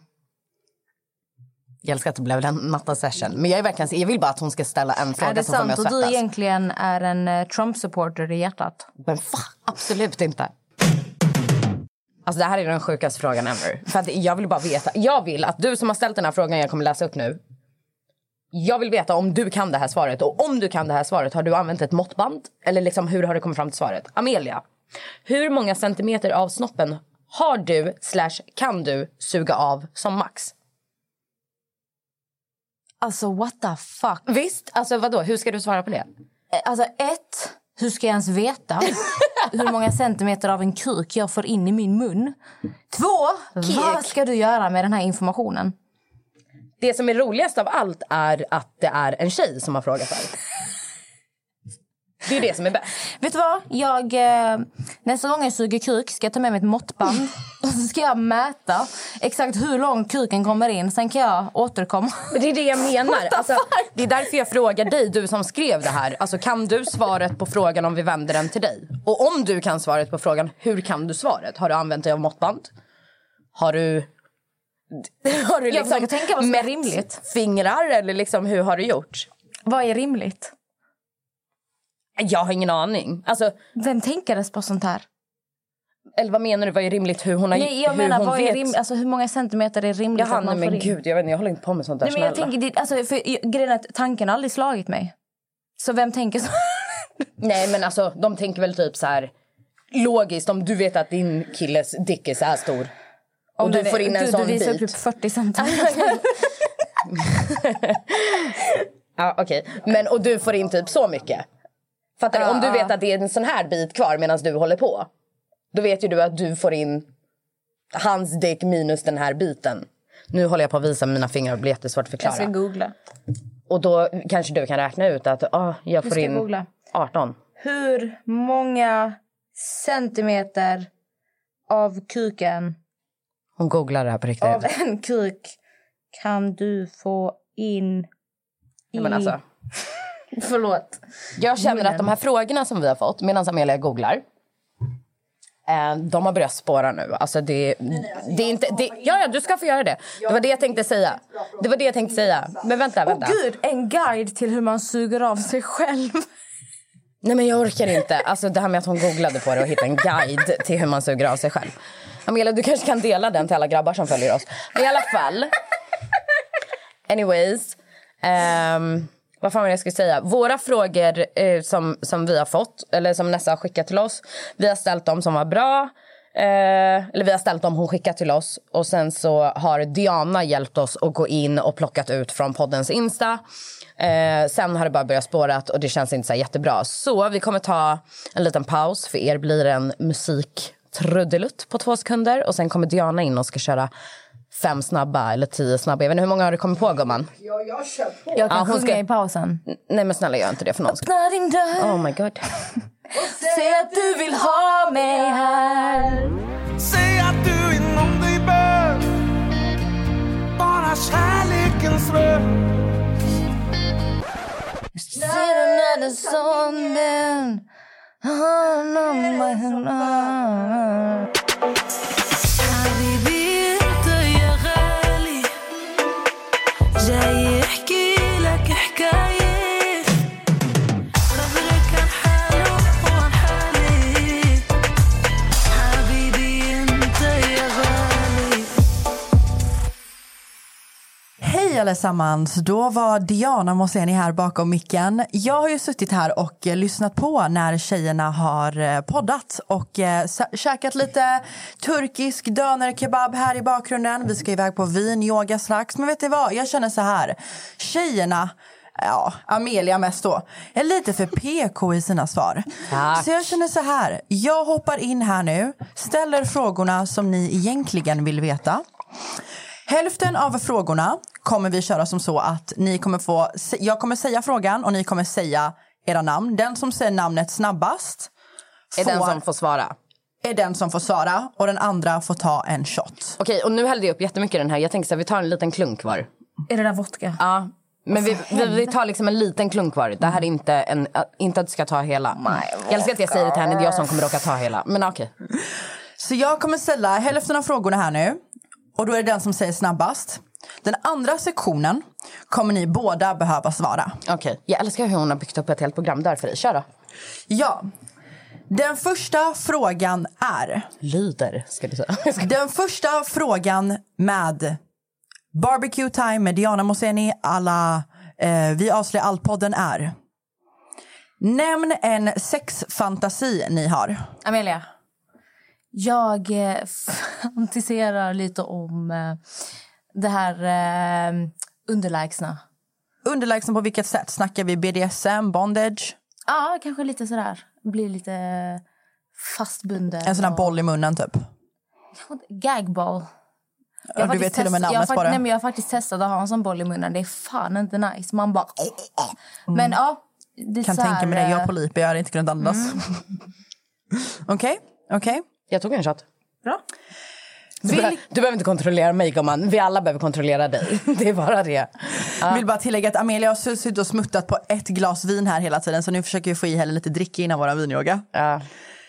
Jag älskar att det blev en natta-session. Men jag är verkligen, jag vill bara att hon ska ställa en fråga är det som får mig sant att du egentligen är en eh, Trump-supporter i hjärtat? Men fan, absolut inte. Alltså det här är den sjukaste frågan ever. För att jag vill bara veta. Jag vill att du som har ställt den här frågan jag kommer läsa upp nu. Jag vill veta om du kan det här svaret. Och om du kan det här svaret, har du använt ett måttband? Eller liksom, hur har du kommit fram till svaret? Amelia, hur många centimeter av snoppen har du slash kan du suga av som max? Alltså what the fuck? Visst, alltså vadå? Hur ska du svara på det? Eh, Alltså ett, hur ska jag ens veta hur många centimeter av en kuk jag får in i min mun? Två, vad ska du göra med den här informationen? Det som är roligast av allt är att det är en tjej som har frågat här. Det är det som är bäst. Vet du vad? Jag, eh, nästa gång jag suger kuk ska jag ta med mig ett måttband och så ska jag mäta exakt hur lång kuken kommer in. Sen kan jag återkomma. Men det är det jag menar. Alltså, det är därför jag frågar dig, du som skrev det här. Alltså, kan du svaret på frågan om vi vänder den till dig? Och om du kan svaret på frågan, hur kan du svaret? Har du använt dig av måttband? Har du... Har du liksom försöker tänka vad som är rimligt. fingrar eller liksom, hur har du gjort? Vad är rimligt? Jag har ingen aning. Alltså, Vem tänkades på sånt här? eller vad menar du? Vad är rimligt? Hur hon har Nej, jag hur menar, vad är vet? rim, alltså, hur många centimeter är rimligt Jaha, att man nej, men gud, jag vet inte, jag håller inte på med sånt där. Nej, men jag tänker, det, alltså, för, jag- grejen är att tanken har aldrig slagit mig. Så vem tänker så? Nej men alltså de tänker väl typ så här logiskt om du vet att din killes dick är så här stor. Och du får in en du, sån Du visar bit. upp typ 40 centimeter. Ja okej. Men och du får in typ så mycket. Fattar du? Om du vet att det är en sån här bit kvar medan du håller på. Då vet ju du att du får in hans dick minus den här biten. Nu håller jag på att visa mina fingrar och blir jättesvårt att jag ska förklara. googla. Och då kanske du kan räkna ut att ah, jag får in googla. 18. Hur många centimeter av kuken Hon googlar det här på riktigt. av en kuk kan du få in i... Nej, men alltså. Förlåt. Jag känner att de här frågorna som vi har fått medan Amelia googlar eh, de har börjat spåra nu. Alltså det, det är inte... Det, ja, ja, du ska få göra det. Det var det jag tänkte säga. Det var det jag tänkte säga. Men vänta, Åh vänta. gud, en guide till hur man suger av sig själv. Nej, men jag orkar inte. Alltså det här med att hon googlade på det och hittade en guide till hur man suger av sig själv. Amelia, du kanske kan dela den till alla grabbar som följer oss. Men i alla fall. Anyways. Um, vad fan var det jag skulle säga? Våra frågor eh, som, som vi har fått, eller som Nessa har skickat till oss. Vi har ställt dem som var bra. Eh, eller vi har ställt dem hon skickat till oss. Och sen så har Diana hjälpt oss att gå in och plockat ut från poddens Insta. Eh, sen har det bara börjat spårat och det känns inte så jättebra. Så vi kommer ta en liten paus. För er blir det en musiktrudelutt på två sekunder. Och sen kommer Diana in och ska köra fem snabba eller tio snabba. Jag vet inte, hur många har du kommit på gumman? Ja, jag kör på. Jag kan Ja, hon sjunga ska- i pausen. Nej men snälla gör inte det för någon. Öppna din dörr, Oh my god. säg att du vill ha mig här. Säg att du inom dig bär bara kärlekens röst Ser du när det sonden Oh, no, my, no. Allesammans. Då var Diana Moseni här bakom micken. Jag har ju suttit här och lyssnat på när tjejerna har eh, poddat och eh, käkat lite turkisk döner kebab här i bakgrunden. Vi ska iväg på vinyoga strax. Men vet ni vad? Jag känner så här. Tjejerna Ja, Amelia mest då, är lite för PK i sina svar. Tack. Så jag känner så här, jag hoppar in här nu, ställer frågorna som ni egentligen vill veta. Hälften av frågorna kommer vi köra som så att ni kommer få, jag kommer säga frågan och ni kommer säga era namn. Den som säger namnet snabbast Är den får- som får svara. är den som får svara och den andra får ta en shot. Okej, och nu hällde jag upp jättemycket i den här. Jag tänker så här, vi tar en liten klunk var. Är det där vodka? Ja. Men vi, vi, vi tar liksom en liten klunk var. Det här är inte, en, äh, inte att du ska ta hela. jag älskar att jag säger det till henne, det är jag som kommer råka ta hela. Men okej. Så jag kommer ställa hälften av frågorna här nu och då är det den som säger snabbast. Den andra sektionen kommer ni båda behöva svara. Okej. Jag älskar hur hon har byggt upp ett helt program där för dig. Kör då. Ja. Den första frågan är... Lyder, ska du säga. Den första frågan med Barbecue time med Diana Moseni alla eh, Vi avslöjar allt-podden är Nämn en sexfantasi ni har. Amelia. Jag eh, fantiserar lite om eh, det här eh, underlägsna. Underlägsen på vilket sätt? Snackar vi BDSM, bondage? Ja, kanske lite sådär. Blir lite fastbunden. En sån här och- boll i munnen typ? Gagball. Jag du vet till och med jag namnet på det. Nej, men jag har faktiskt testat att ha en sån boll i munnen. Det är fan inte nice. Man bara... Men ja. Det Mm. Kan tänka mig det. Jag på lip, jag hade inte kunnat andas. Okej, okej. Jag tog en shot. Bra. Du, behöver- du behöver inte kontrollera mig gumman. Vi alla behöver kontrollera dig. Det är bara det. Jag vill bara tillägga att Amelia har suttit och smuttat på ett glas vin här hela tiden så nu försöker vi få i henne lite dricka innan våra vinyoga. Ja.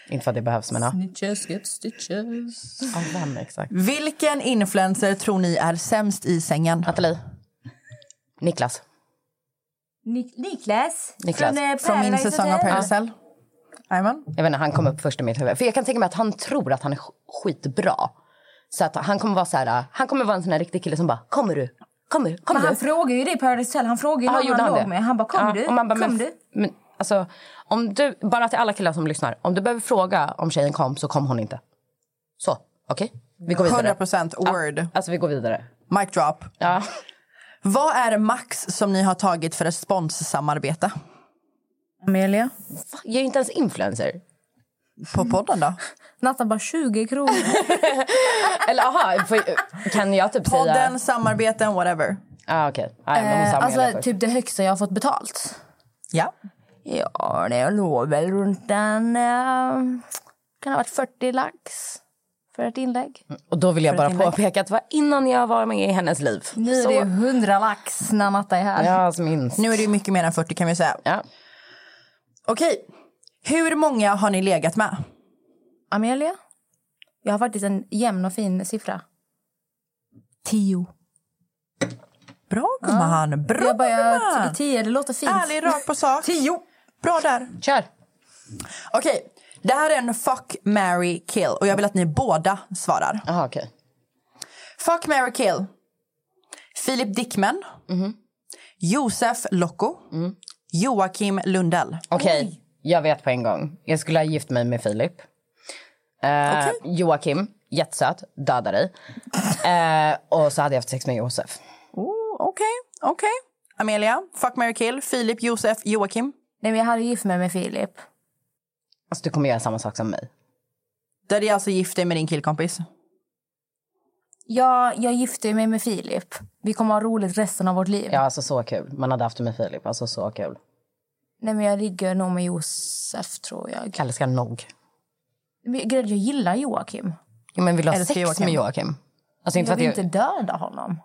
Inte för att det behövs men ja. Snitches get stitches. Ja, vem exakt? Vilken influencer tror ni är sämst i sängen? Nathalie. Niklas. Nik- Niklas. Niklas. Från, eh, Från min säsong av. Paradise Jajamän. Jag vet inte, han kom upp först i mitt huvud. För jag kan tänka mig att han tror att han är sk- skitbra. Så att han kommer vara så här, han kommer vara en sån här riktig kille som bara, kommer du? Kommer du? Kommer Men han du? frågar ju det i Paradise Hotel. Han frågar ju Ja, någon han han låg med. Han bara, kommer Ja, du? och man bara, Kom men, du? Men, alltså, om du, bara till alla killar som lyssnar. Om du behöver fråga om tjejen kom så kom hon inte. Så, okej? Vi går vidare. 100% word. Alltså vi går vidare. Mic drop. Ja. Vad är max som ni har tagit för responssamarbete? Amelia. Jag är ju inte ens influencer. På podden då? Natta bara 20 kronor. Eller aha, får- kan jag typ säga... Podden, samarbeten, whatever. Ah, okej. Ah, Eh, alltså typ det högsta jag har fått betalt. Ja. Ja, det låg väl runt en... Uh, kan ha varit 40 lax för ett inlägg. Och då vill jag bara påpeka att det var innan jag var med i hennes liv. Nu är Så- det 100 lax när Natta är här. Ja, minst. Nu är det ju mycket mer än 40 kan vi säga. Ja. Okej. Hur många har ni legat med? Amelia? Jag har faktiskt en jämn och fin siffra. Tio. Bra gumman. Bra Jag bara, gumman. tio, det låter fint. Ärlig, rakt på sak. Tio. Bra där. Kör. Okej. Det här är en fuck, marry, kill. Och jag vill att ni båda svarar. Jaha, okej. Fuck, marry, kill. Filip Dickman. Josef Locko. Joakim Lundell. Okej, jag vet på en gång. Jag skulle ha gift mig med Filip. Eh, Okej. Joakim, jättesöt, döda dig. Eh, och så hade jag haft sex med Josef. Oh, Okej, okej. Amelia, fuck, marry, kill. Filip, Josef, Joakim. Nej, men jag hade gift mig med Filip. Alltså, du kommer göra samma sak som mig. Där är alltså gift dig med din killkompis. Jag, jag gifte mig med Filip. Vi kommer ha roligt resten av vårt liv. Ja, alltså så kul. Man hade haft det med Filip. Alltså så kul. Nej, men jag ligger nog med Josef, tror jag. Älskar nog. Men Jag gillar Joakim. Ja, men vill du ha sex Joakim. med Joakim? Alltså inte Jag vill jag... inte döda honom.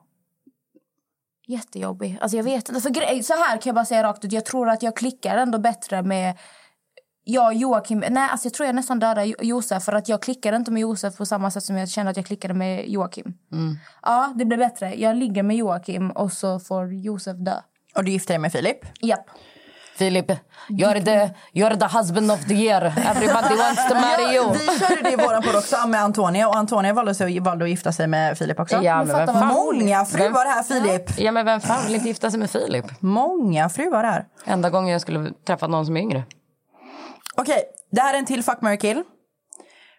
Jättejobbig. Alltså jag vet inte. För grej, så här kan jag bara säga rakt ut. Jag tror att jag klickar ändå bättre med jag Joakim. Nej, alltså jag tror jag nästan dödar Jo- Josef. För att jag klickade inte med Josef på samma sätt som jag kände att jag klickade med Joakim. Ja, det blir bättre. Jag ligger med Joakim och så får Josef dö. Och du gifter dig med Filip. Japp. Filip, you're the, you're the husband of the year. Everybody wants to marry you. Vi körde det i våran podd också med Antonia och Antonia valde, sig, valde att gifta sig med Filip också. Ja, men vem fan- Många fruar här Filip. Ja, men vem fan vill inte gifta sig med Filip? Många fruar här. Enda gången jag skulle träffa någon som är yngre. Okej, det här är en till Fuck, marry, kill.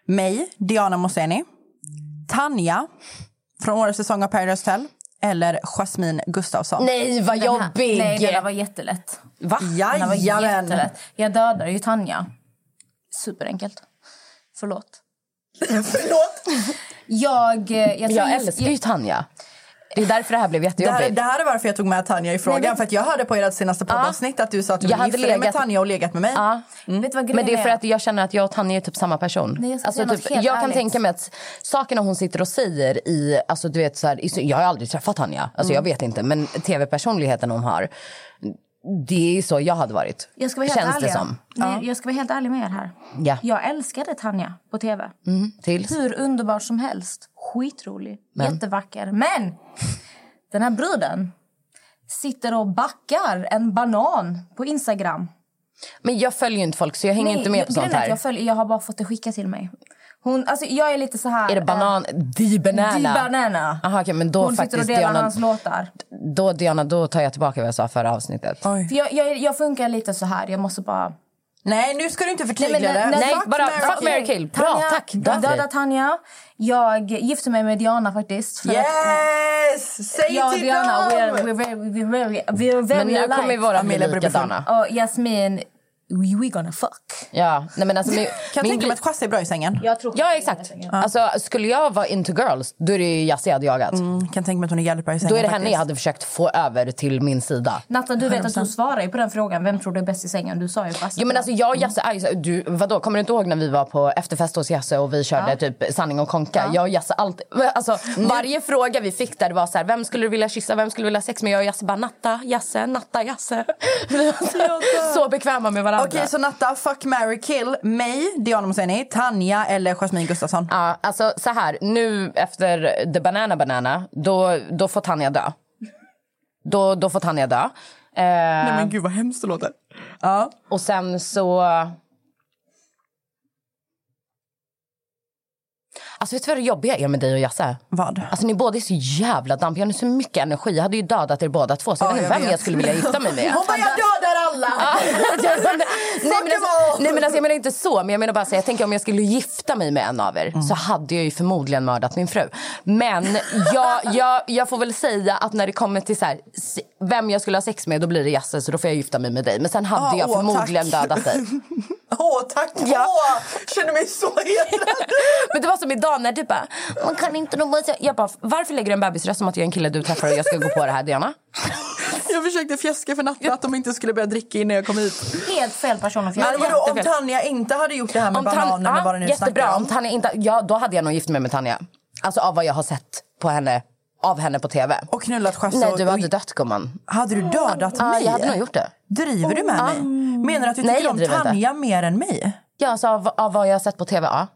Mig, Diana Moseni. Tanja från årets säsong av Paradise Hotel. Eller Jasmine Gustafsson. Nej, vad Den här- jobbig! Nej, det där var jättelätt. Va? Den där var Jajamän. jättelätt. Jag dödar ju Tanja. Superenkelt. Förlåt. Förlåt. Jag... eh, Jag, Jag älskar ju Tanja. Det är därför det här blev Det jättejobbigt. här, det här är varför jag tog med Tanja i frågan. men- för att Jag hörde på ert senaste poddavsnitt att du sa att du ville hade gifta dig med legat- Tanja och legat med mig. Ja. Vet du vad Men det är för att jag känner att jag och Tanja är typ samma person. Nej, jag alltså, typ, jag kan tänka mig att sakerna hon sitter och säger i, alltså du vet så här, i- jag har aldrig träffat Tanja, alltså jag vet inte, men tv-personligheten hon har, det är så jag hade varit. Jag ska vara helt Känns ärlig. det som. Nej, Jag ska vara helt ärlig med er här. Ja. Jag älskade Tanja på tv. Mm, tills. Hur underbar som helst. Skitrolig. Men? Jättevacker. Men den här bruden sitter och backar en banan på Instagram. Men jag följer ju inte folk så jag hänger inte med på sånt här. Jag, följer, jag har bara fått det skickat till mig. Hon, alltså, jag är lite så här... Är det banan, di Eh, banana? Di banana. Aha, okej, men då Hon sitter och faktiskt delar Diana, hans låtar. då, Diana, då tar jag tillbaka vad jag sa förra avsnittet. Oj. För jag, jag, jag funkar lite så här. Jag måste bara... Nej, nu ska du inte Nej, förtydliga men det. nej, Fuck, bara marry, fuck, kill. marry, kill. Bra, Tanja, tack. Jag Död dödar dig. Tanja. Jag gifte mig med Diana faktiskt. Yes! Säg jag till Diana, dem! we're, we're very, we're very, we're very Men nu alike. kommer våra bli likadana. Och Jasmin, we, we gonna fuck. Ja, nej men alltså min, Kan jag tänka mig att Chasse är bra i sängen? Jag tror Ja, exakt. Alltså, skulle jag vara into girls, då är det ju Yassir jag hade jagat. Mm, kan tänka mig att hon är jävligt bra i sängen Då är det henne faktiskt. jag hade försökt få över till min sida. Natta, du vet att du svarar ju på den frågan. Vem tror du är bäst i sängen? Du sa ju fast. Jo, men alltså, jag och Jasse är ju så, du, vadå, kommer du inte ihåg när vi var på efterfest hos Jasse och vi körde typ sanning och konka? Jag och Jasse alltid, alltså, varje fråga vi fick där var så här, vem skulle du vilja kyssa, vem skulle du vilja sex med? Jag och Jasse bara natta, Jasse, natta, Jasse. Vi var så, så bekväma med varandra. Okej, så Natta, fuck, marry, kill. Mig, Diana Moseni, Tanja eller Jasmine Gustafsson? Ja, alltså så här, nu efter the banana banana, då, då får Tanja dö. Då, då får Tanja dö. Eh, Nej men gud vad hemskt det låter. Ja. Och sen så... Alltså vet du vad det jobbiga är med dig och Jasse? Vad? Alltså ni båda är så jävla dampiga, ni har så mycket energi. Jag hade ju dödat er båda två så jag Ja, vet inte vem vet. jag skulle vilja gifta mig med. Hon bara, jag dödar alla! nej, men alltså, all! nej men alltså jag menar inte så, men jag menar bara så jag tänker om jag skulle gifta mig med en av er så hade jag ju förmodligen mördat min fru. Men jag, jag, jag får väl säga att när det kommer till så här, vem jag skulle ha sex med då blir det Jasse så då får jag gifta mig med dig. Men sen hade Ah, jag åh, förmodligen tack. dödat dig. Åh tack! Ja. Åh, känner mig så hedrad. Men det var som idag när du bara, man kan inte nog bara säga-" Jag bara, varför lägger du en bebisröst som att jag är en kille du träffar och jag ska gå på det här Diana? Jag försökte fjäska för Natta att de inte skulle börja dricka innan jag kom hit. Helt fel person att Men fjäska. vadå, om. Tanja inte hade gjort det här med Om bananen Tan- vad det nu jättebra, om. Tanja inte, ja, då hade jag nog gift mig med Tanja. Alltså av vad jag har sett på henne, av henne på tv. Och knullat Chasse Nej, du hade och- dött gumman. Hade du dödat Ja, mig? jag hade nog gjort det. Driver du med mig? Menar du att du Nej, tycker om driver inte. Tanja mer än mig? Ja, alltså av, av vad jag har sett på tv, ja.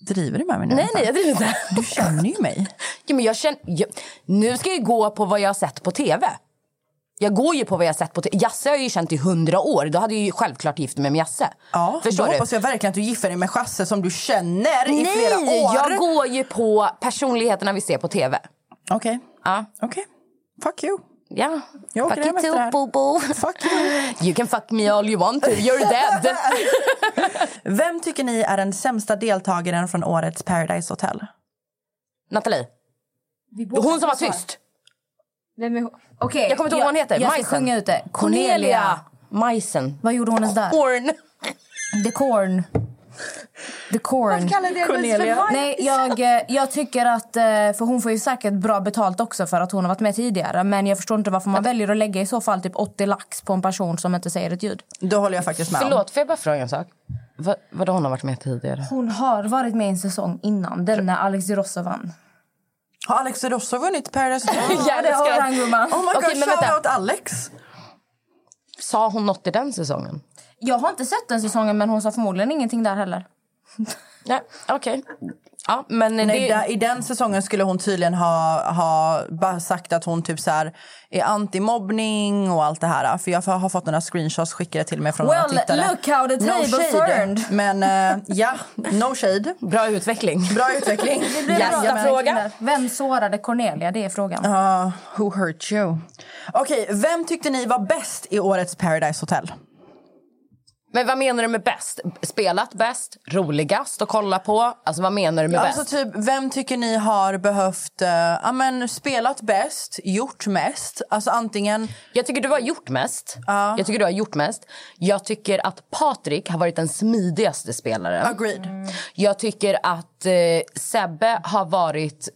Driver du med mig nu? Nej, nej, jag driver inte. Du känner ju mig. Ja, men jag känner, jag, nu ska jag gå på vad jag har sett på tv. Jag går ju på vad jag har sett på tv. Jasse har jag ju känt i hundra år. Då hade jag ju självklart gift mig med Jasse. Ja, Förstår då du? hoppas jag verkligen att du gifter dig med Chasse som du känner i flera Nej, år. jag går ju på personligheterna vi ser på tv. Okej, Ja. okej. Fuck you. Ja. Jag fuck you too, boo Fuck you. You can fuck me all you want to, you're dead. Vem tycker ni är den sämsta deltagaren från årets Paradise Hotel? Nathalie, hon som var tyst. Vem är hon? Okej, Jag kommer inte ihåg vad hon heter. Jag ska Majsen. sjunga ut det. Cornelia. Cornelia. Majsen. Vad gjorde hon ens där? Horn. The corn. The corn. Cornelia. Nej, jag, eh, jag tycker att... eh, För hon får ju säkert bra betalt också för att hon har varit med tidigare. Men jag förstår inte varför man väljer att lägga i så fall typ 80 lax på en person som inte säger ett ljud. Då håller jag faktiskt med om. Förlåt, får jag bara fråga en sak? Va, vadå hon har varit med tidigare? Hon har varit med i en säsong innan, den när Alex Di Rosso vann. Har Alex Rosso vunnit Paradise Hotel? Ja, det har han gumman. Oh my god, Okej, men vänta. shout out Alex. Sa hon något i den säsongen? Jag har inte sett den säsongen men hon sa förmodligen ingenting där heller. Nej, okej. Ja, men Nej, det, där, I den säsongen skulle hon tydligen ha, ha bara sagt att hon typ så här är anti-mobbning och allt det här. För jag har fått några screenshots skickade till mig från några Well, tittare. look how the table shade. turned. Men eh, ja, no shade. bra utveckling. Bra utveckling. blir nästa fråga. Vem sårade Cornelia? Det är frågan. Uh, who hurt you? Okej, vem tyckte ni var bäst i årets Paradise Hotel? Men vad menar du med bäst? Spelat bäst? Roligast att kolla på? Alltså vad menar du med Alltså bäst? typ, vem tycker ni har behövt, uh, ja men spelat bäst, gjort mest? Alltså antingen, Jag tycker du har gjort mest. Jag tycker du har gjort mest. Jag tycker att Patrik har varit den smidigaste spelaren. agreed. Jag tycker att eh, Sebbe har varit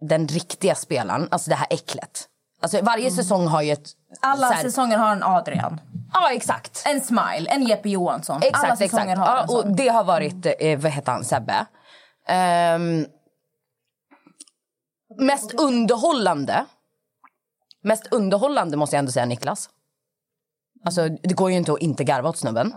den riktiga spelaren. Alltså det här äcklet. Alltså varje säsong har ju ett... Alla här- säsonger har en Adrian. Ja, exakt. En Smile, en Jeppe Johansson. Alla Exakt, säsonger exakt. har Ja, sån. och det har varit, eh, vad heter han, Sebbe. Ehm, mest underhållande. Mest underhållande måste jag ändå säga Niklas. Alltså det går ju inte att inte garva åt snubben.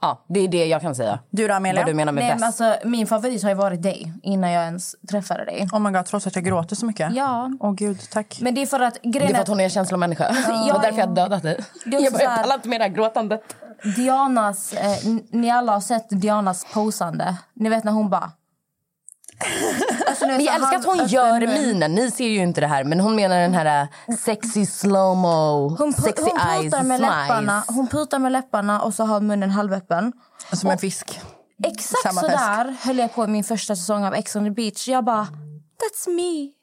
Ja, det är det jag kan säga. Du då Amelia? Vad du menar med Nej, bäst. men alltså, min favorit har ju varit dig innan jag ens träffade dig. Oh my god, trots att jag gråter så mycket? Ja. Åh gud, tack. Men det är för att det är för att hon är en känslomänniska. det var ja. därför jag dödat dig. Jag bara, jag här- pallar inte med det här gråtandet. Dianas, eh, ni alla har sett Dianas posande. Ni vet när hon bara... Alltså, ni Men älskar att hon gör mun. minen. Ni ser ju inte det här, men hon menar den här äh, sexy slow-mo, Hon, sexy hon eyes, putar med läpparna, hon putar med läpparna och så har munnen halvöppen. Som en fisk. Exakt Samma så där höll jag på i min första säsong av Ex on the beach. Jag bara, that's me.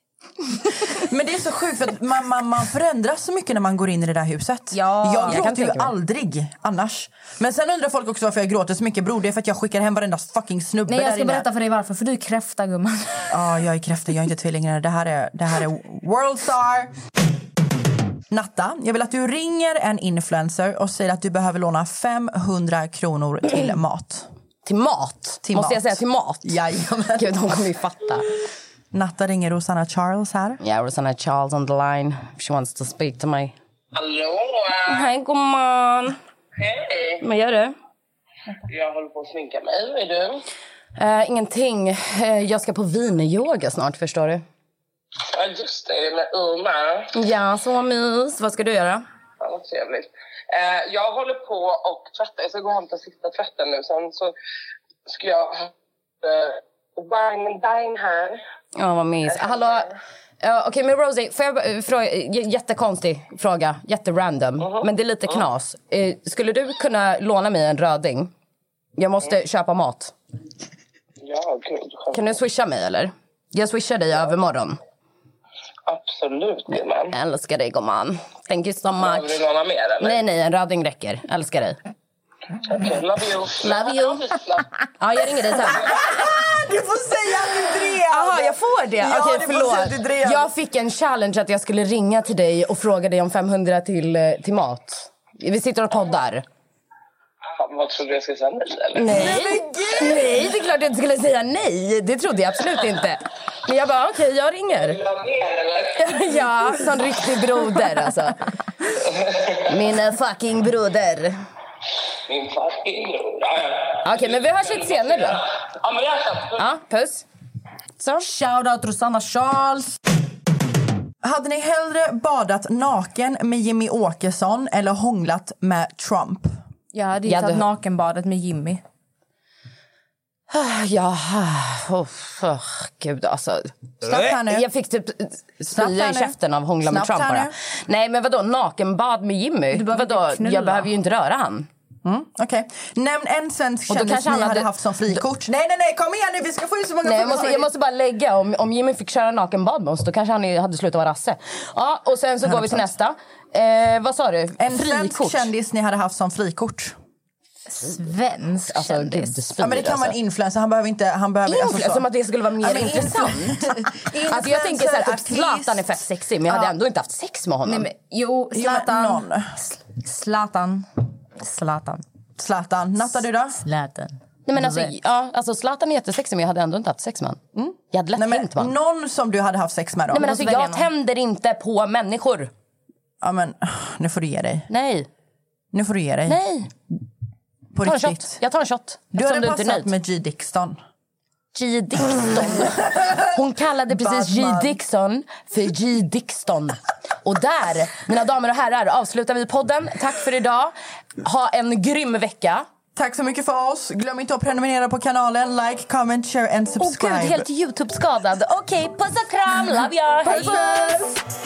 Men det är så sjukt för att man, man, man förändras så mycket när man går in i det där huset. Ja, jag jag kan gråter ju tänka mig. aldrig annars. Men sen undrar folk också varför jag gråter så mycket. Bror, det är för att jag skickar hem varenda fucking snubbe Nej, jag ska berätta för dig varför. För du är kräfta, gumman. Ja, jag är kräfta, jag är inte tvillingar. Det här är, det här är Worldstar. Natta, jag vill att du ringer en influencer och säger att du behöver låna 500 kronor till mat. Till mat? Till Måste mat. jag säga till mat? Jajamän. Gud, hon kommer ju fatta. Natta ringer Rosanna Charles här. Yeah, Rosanna Charles on the line. If she wants to speak to me. Hallå! Hej, gumman. Hej! Vad gör du? Jag håller på att sminka mig. Vad är du? Eh, ingenting. Eh, jag ska på wieneryoga snart, förstår du. Ja, just det. Med Uma. Ja, så mys. Vad ska du göra? Ja, vad trevligt. Eh, jag håller på och tvätta. Jag ska gå och hämta sista tvätten nu. Sen så ska jag eh, wine and dine här. Ja, vad mys. Hallå? Ja, Okej, men Rosie, får jag fråga, jättekonstig fråga, jätterandom, men det är lite knas. Eh, skulle du kunna låna mig en röding? Jag måste köpa mat. Ja, gud. Kan du swisha mig eller? Jag swishar dig övermorgon. Absolut, gumman. Älskar dig gumman. Thank you so much. du låna mer, eller? Nej, nej, en röding räcker. Älskar dig. Okej, love you. Love you. Ja, jag ringer dig sen. Du får säga att du drev! Jaha, jag får det? Ja, Okej, förlåt. Jag fick en challenge att jag skulle ringa till dig och fråga dig om 500 till, eh, till mat. Vi sitter och poddar. Vad trodde du jag skulle säga nej? Nej. nej, det är klart jag inte skulle säga nej. Det trodde jag absolut inte. Men jag bara, okej, jag ringer. Vill du? Ja, sån riktig broder alltså. Min fucking broder. Min fucking bror. Ja, ja. Okej, men vi hörs lite senare då. Ja, men jag köper. Ja, puss. Så. Shoutout Rosanna Charles. Hade ni hellre badat naken med Jimmy Åkesson eller hånglat med Trump? Jag hade ju Jag hade- tagit nakenbadet med Jimmy. Ja, oh, oh, gud alltså. Stopp här nu. Jag fick typ Snabbt spya här i nu. käften av hångla med Snabbt Trump här bara. nu. Nej men vadå, nakenbad med Jimmy? Du behöver Vadå, knulla. jag behöver ju inte röra han. Okej. Nämn en svensk Och då kändis kanske ni hade hade- haft som frikort. Nej, nej, nej, kom igen nu. Vi ska få in så många Nej, jag, måste, jag måste bara lägga, om, om Jimmy fick köra nakenbad med oss då kanske han hade slutat vara rasse. Ja, och sen så går vi till 100%. nästa. Eh, vad sa du? En svensk Frikort? kändis ni hade haft som frikort. Svensk Alltså, kändis. Ja, men det kan vara en alltså. influencer. Han behöver inte... Han behöver, Influ- alltså, så. som att det skulle vara mer Ja, intressant. alltså, jag tänker så här, typ. Zlatan är fett sexig men jag hade ändå inte haft sex med honom. Nej, men, jo, Zlatan. Zlatan. Zlatan. Zlatan. Natta, du då? Zlatan. Nej, men alltså, ja, alltså Zlatan är jättesexig men jag hade ändå inte haft sex med honom. Jag hade lätt Nej, men honom. någon som du hade haft sex med då? Nej, men alltså, jag tänder inte på människor. Ja, men nu får du ge dig. Nej, Nu får du ge dig. nej. På Ta en riktigt. Jag tar en shot. Du hade du passat med G. Dixon. G. Dixon. Hon kallade precis G. Dixon för G. Dixon. Och där, mina damer och herrar, avslutar vi podden. Tack för idag. Ha en grym vecka. Tack så mycket för oss. Glöm inte att prenumerera på kanalen. Like, comment, share and subscribe. Åh oh, gud, helt Youtube-skadad. Okej, okay, puss och kram. Love ya. Hej. Puss, puss.